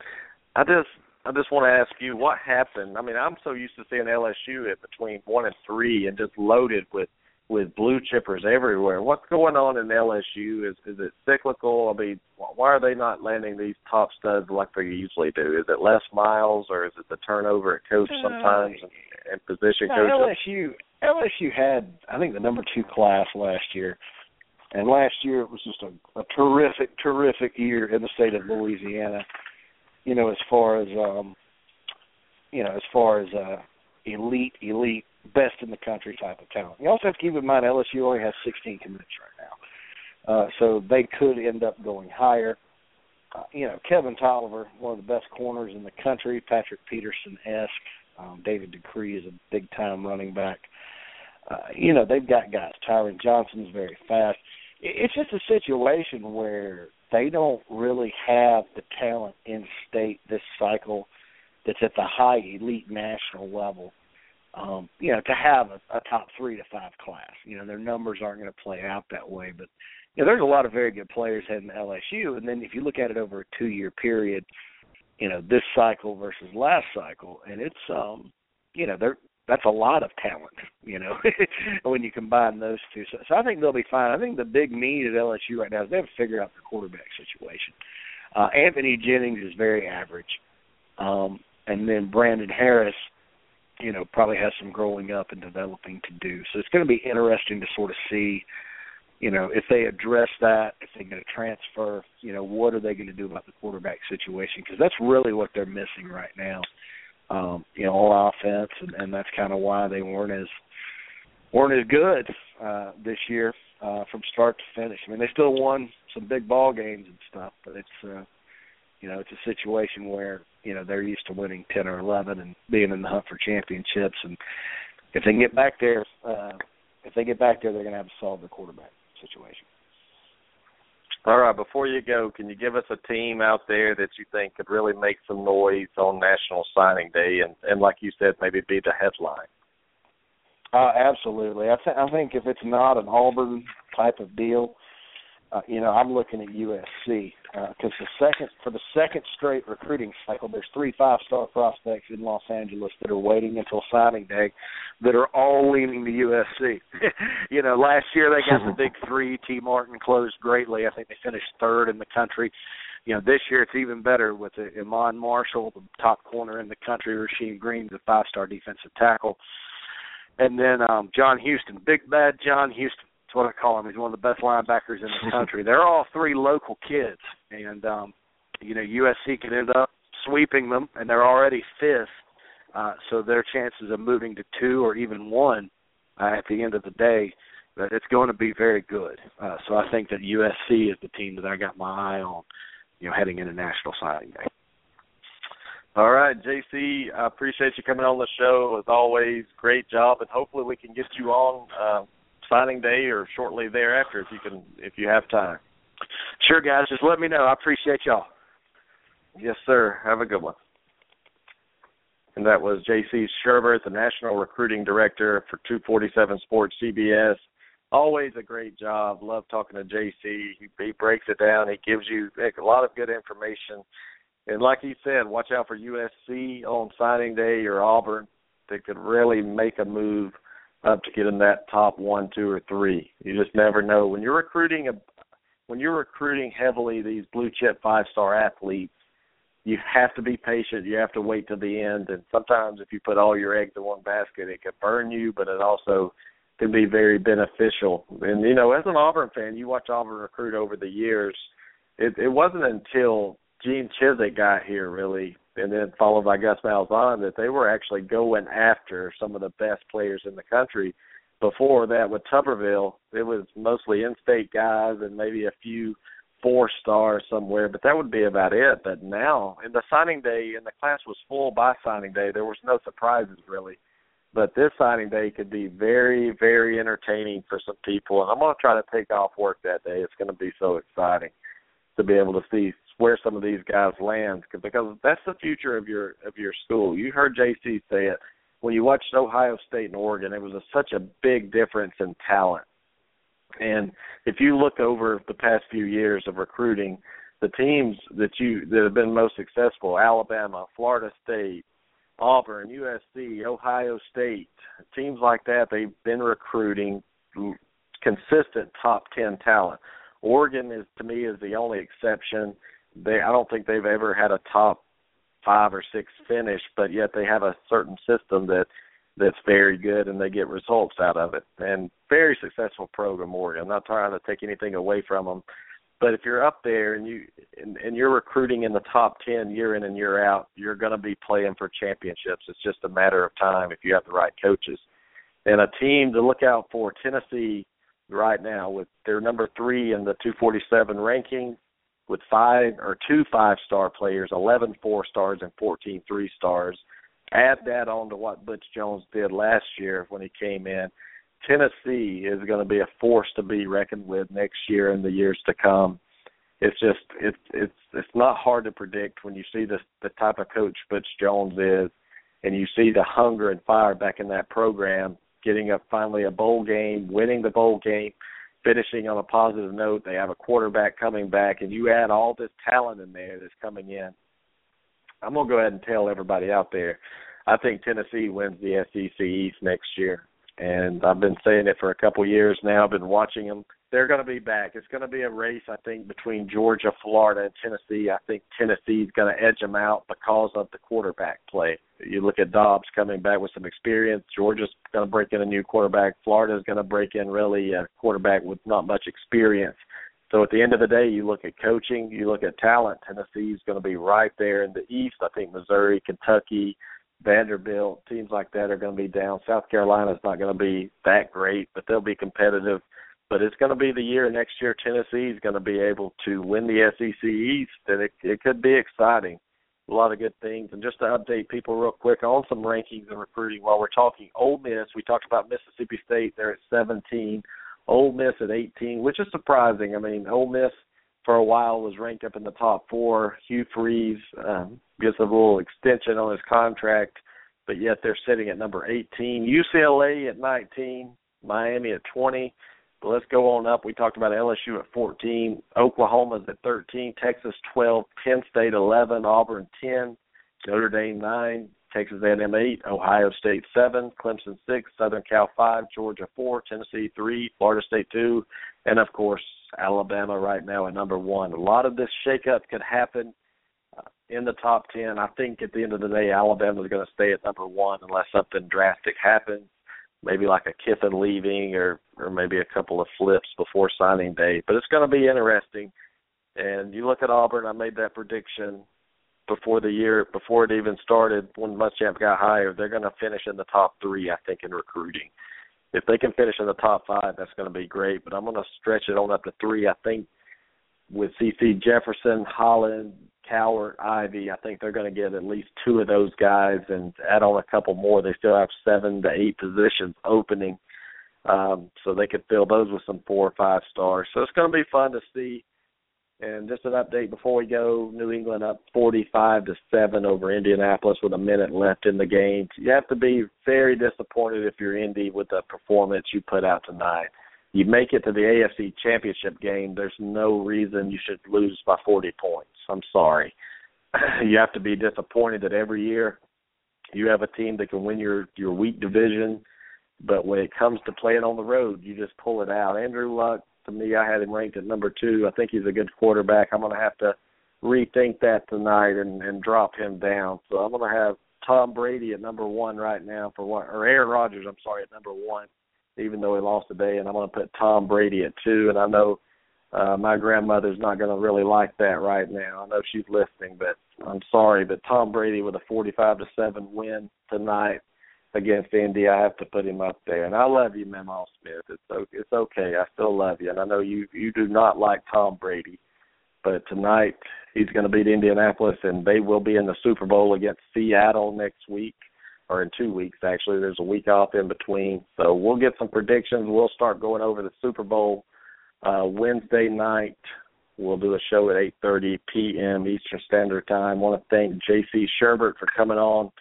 I just I just want to ask you what happened. I mean, I'm so used to seeing LSU at between one and three, and just loaded with with blue chippers everywhere. What's going on in LSU? Is is it cyclical? I mean, why are they not landing these top studs like they usually do? Is it Les Miles, or is it the turnover at coach sometimes and, and position no, coaches? LSU LSU had I think the number two class last year, and last year it was just a, a terrific terrific year in the state of Louisiana you know, as far as um you know, as far as uh elite, elite, best in the country type of talent. You also have to keep in mind LSU only has sixteen commits right now. Uh so they could end up going higher. Uh, you know, Kevin Toliver, one of the best corners in the country, Patrick Peterson esque. Um, David Decree is a big time running back. Uh, you know, they've got guys. Tyron Johnson's very fast. It's just a situation where they don't really have the talent in state this cycle that's at the high elite national level. Um, you know, to have a, a top three to five class. You know, their numbers aren't going to play out that way, but you know, there's a lot of very good players heading to LSU. And then if you look at it over a two year period, you know, this cycle versus last cycle, and it's um, you know, they're that's a lot of talent, you know, when you combine those two. So, so I think they'll be fine. I think the big need at LSU right now is they have to figure out the quarterback situation. Uh, Anthony Jennings is very average, um, and then Brandon Harris, you know, probably has some growing up and developing to do. So it's going to be interesting to sort of see, you know, if they address that, if they're going to transfer, you know, what are they going to do about the quarterback situation? Because that's really what they're missing right now um, you know, on offense, and, and that's kind of why they weren't as weren't as good uh, this year uh, from start to finish. I mean, they still won some big ball games and stuff, but it's uh, you know it's a situation where you know they're used to winning ten or eleven and being in the hunt for championships, and if they get back there, uh, if they get back there, they're going to have to solve the quarterback situation. All right, before you go, can you give us a team out there that you think could really make some noise on National Signing Day and, and like you said, maybe be the headline? Uh, absolutely. I, th- I think if it's not an Auburn type of deal, uh, you know, I'm looking at USC because uh, the second for the second straight recruiting cycle, there's three five-star prospects in Los Angeles that are waiting until signing day that are all leaning to USC. you know, last year they got the big three. T. Martin closed greatly. I think they finished third in the country. You know, this year it's even better with the Iman Marshall, the top corner in the country. Rasheem Green, the five-star defensive tackle, and then um John Houston, big bad John Houston that's what I call him. He's one of the best linebackers in the country. They're all three local kids, and um, you know USC can end up sweeping them, and they're already fifth. Uh, so their chances of moving to two or even one uh, at the end of the day, that it's going to be very good. Uh, so I think that USC is the team that I got my eye on, you know, heading into National Signing Day. All right, JC, I appreciate you coming on the show. As always, great job, and hopefully we can get you on uh, signing day or shortly thereafter if you can if you have time. Sure, guys. Just let me know. I appreciate y'all. Yes, sir. Have a good one. And that was J.C. Shurburtt, the National Recruiting Director for 247 Sports CBS. Always a great job. Love talking to J.C. He, he breaks it down. He gives you a lot of good information. And like he said, watch out for USC on signing day or Auburn. They could really make a move up to get in that top one, two, or three. You just never know. When you're recruiting a when you're recruiting heavily these blue chip five star athletes, you have to be patient. You have to wait to the end. And sometimes if you put all your eggs in one basket, it can burn you, but it also can be very beneficial. And you know, as an Auburn fan, you watch Auburn recruit over the years. It, it wasn't until Gene Chizik got here really and then followed by Gus Malzahn, that they were actually going after some of the best players in the country. Before that, with Tuberville, it was mostly in-state guys and maybe a few four stars somewhere, but that would be about it. But now, in the signing day, and the class was full by signing day, there was no surprises really. But this signing day could be very, very entertaining for some people, and I'm going to try to take off work that day. It's going to be so exciting to be able to see where some of these guys land because that's the future of your of your school. You heard JC say it when you watched Ohio State and Oregon. It was a, such a big difference in talent. And if you look over the past few years of recruiting, the teams that you that have been most successful, Alabama, Florida State, Auburn, USC, Ohio State, teams like that, they've been recruiting consistent top 10 talent. Oregon is to me is the only exception they I don't think they've ever had a top five or six finish, but yet they have a certain system that that's very good and they get results out of it. And very successful program, Oregon. I'm not trying to take anything away from them, but if you're up there and you and, and you're recruiting in the top ten year in and year out, you're going to be playing for championships. It's just a matter of time if you have the right coaches. And a team to look out for Tennessee right now with their number three in the 247 ranking with five or two five star players, eleven four stars, and fourteen three stars. Add that on to what Butch Jones did last year when he came in. Tennessee is going to be a force to be reckoned with next year and the years to come. It's just it's it's it's not hard to predict when you see the the type of coach Butch Jones is, and you see the hunger and fire back in that program, getting up finally a bowl game, winning the bowl game finishing on a positive note. They have a quarterback coming back, and you add all this talent in there that's coming in. I'm gonna go ahead and tell everybody out there. I think Tennessee wins the SEC East next year, and I've been saying it for a couple years now. I've been watching them they're going to be back. It's going to be a race, I think, between Georgia, Florida, and Tennessee. I think Tennessee's going to edge them out because of the quarterback play. You look at Dobbs coming back with some experience. Georgia's going to break in a new quarterback. Florida's going to break in really a quarterback with not much experience. So at the end of the day, you look at coaching, you look at talent. Tennessee's going to be right there in the East. I think Missouri, Kentucky, Vanderbilt, teams like that are going to be down. South Carolina's not going to be that great, but they'll be competitive but it's going to be the year next year Tennessee is going to be able to win the SEC East, and it, it could be exciting. a lot of good things. And just to update people real quick on some rankings and recruiting while we're talking Ole Miss, we talked about Mississippi State. They're at 17. Ole Miss at 18, which is surprising. I mean, Ole Miss for a while was ranked up in the top four. Hugh Freeze um, gets a little extension on his contract, but yet they're sitting at number 18. UCLA at 19, Miami at 20. But let's go on up. We talked about LSU at 14, Oklahoma's at 13, Texas 12, Penn State 11, Auburn 10, Notre Dame 9, Texas A&M 8, Ohio State 7, Clemson 6, Southern Cal 5, Georgia 4, Tennessee 3, Florida State 2, and of course Alabama right now at number 1. A lot of this shakeup could happen uh, in the top 10. I think at the end of the day Alabama is going to stay at number 1 unless something drastic happens maybe like a Kiffin leaving or or maybe a couple of flips before signing day. But it's going to be interesting. And you look at Auburn. I made that prediction before the year before it even started when Muschamp got hired. They're going to finish in the top three, I think, in recruiting. If they can finish in the top five, that's going to be great. But I'm going to stretch it on up to three. I think with CeCe Jefferson, Holland, Cowart, Ivey, I think they're going to get at least two of those guys and add on a couple more. They still have seven to eight positions opening, um, so they could fill those with some four or five stars. So it's going to be fun to see. And just an update before we go: New England up 45 to seven over Indianapolis with a minute left in the game. You have to be very disappointed if you're Indy with the performance you put out tonight you make it to the AFC Championship game, there's no reason you should lose by 40 points. I'm sorry. you have to be disappointed that every year you have a team that can win your your weak division, but when it comes to playing on the road, you just pull it out. Andrew Luck, to me, I had him ranked at number two. I think he's a good quarterback. I'm going to have to rethink that tonight and and drop him down. So I'm going to have Tom Brady at number one right now for one, or Aaron Rodgers. I'm sorry, at number one even though he lost today. And I'm going to put Tom Brady at two. And I know uh, my grandmother's not going to really like that right now. I know she's listening, but I'm sorry. But Tom Brady with a 45 to seven win tonight against Indy, I have to put him up there. And I love you, Memo Smith. It's it's okay. I still love you, and I know you you do not like Tom Brady, but tonight he's going to beat Indianapolis, and they will be in the Super Bowl against Seattle next week or in two weeks actually. There's a week off in between, so we'll get some predictions. We'll start going over the Super Bowl uh, Wednesday night. We'll do a show at 8:30 p.m. Eastern Standard Time. Want to thank J.C. Shurburtt for coming on,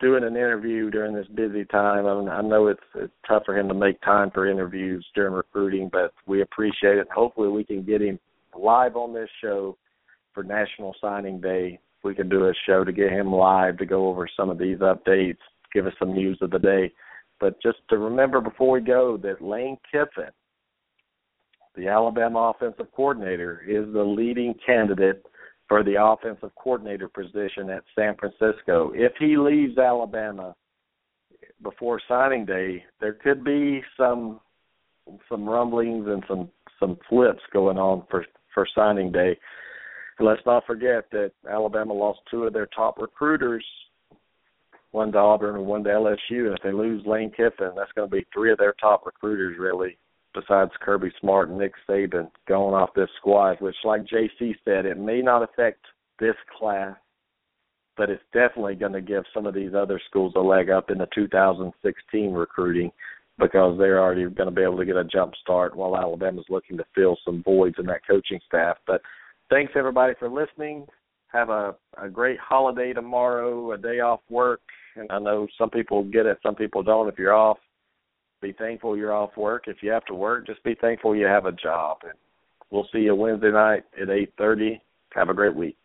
doing an interview during this busy time. I, mean, I know it's it's tough for him to make time for interviews during recruiting, but we appreciate it. Hopefully, we can get him live on this show for National Signing Day we could do a show to get him live to go over some of these updates, give us some news of the day. But just to remember before we go that Lane Kiffin, the Alabama offensive coordinator, is the leading candidate for the offensive coordinator position at San Francisco. If he leaves Alabama before signing day, there could be some some rumblings and some some flips going on for for signing day. And let's not forget that Alabama lost two of their top recruiters, one to Auburn and one to LSU. And if they lose Lane Kiffin, that's going to be three of their top recruiters, really, besides Kirby Smart and Nick Saban going off this squad, which, like JC said, it may not affect this class, but it's definitely going to give some of these other schools a leg up in the 2016 recruiting because they're already going to be able to get a jump start while Alabama's looking to fill some voids in that coaching staff. But thanks everybody for listening. Have a, a great holiday tomorrow, a day off work. And I know some people get it, some people don't. If you're off, be thankful you're off work. If you have to work, just be thankful you have a job. And we'll see you Wednesday night at 8:30. Have a great week.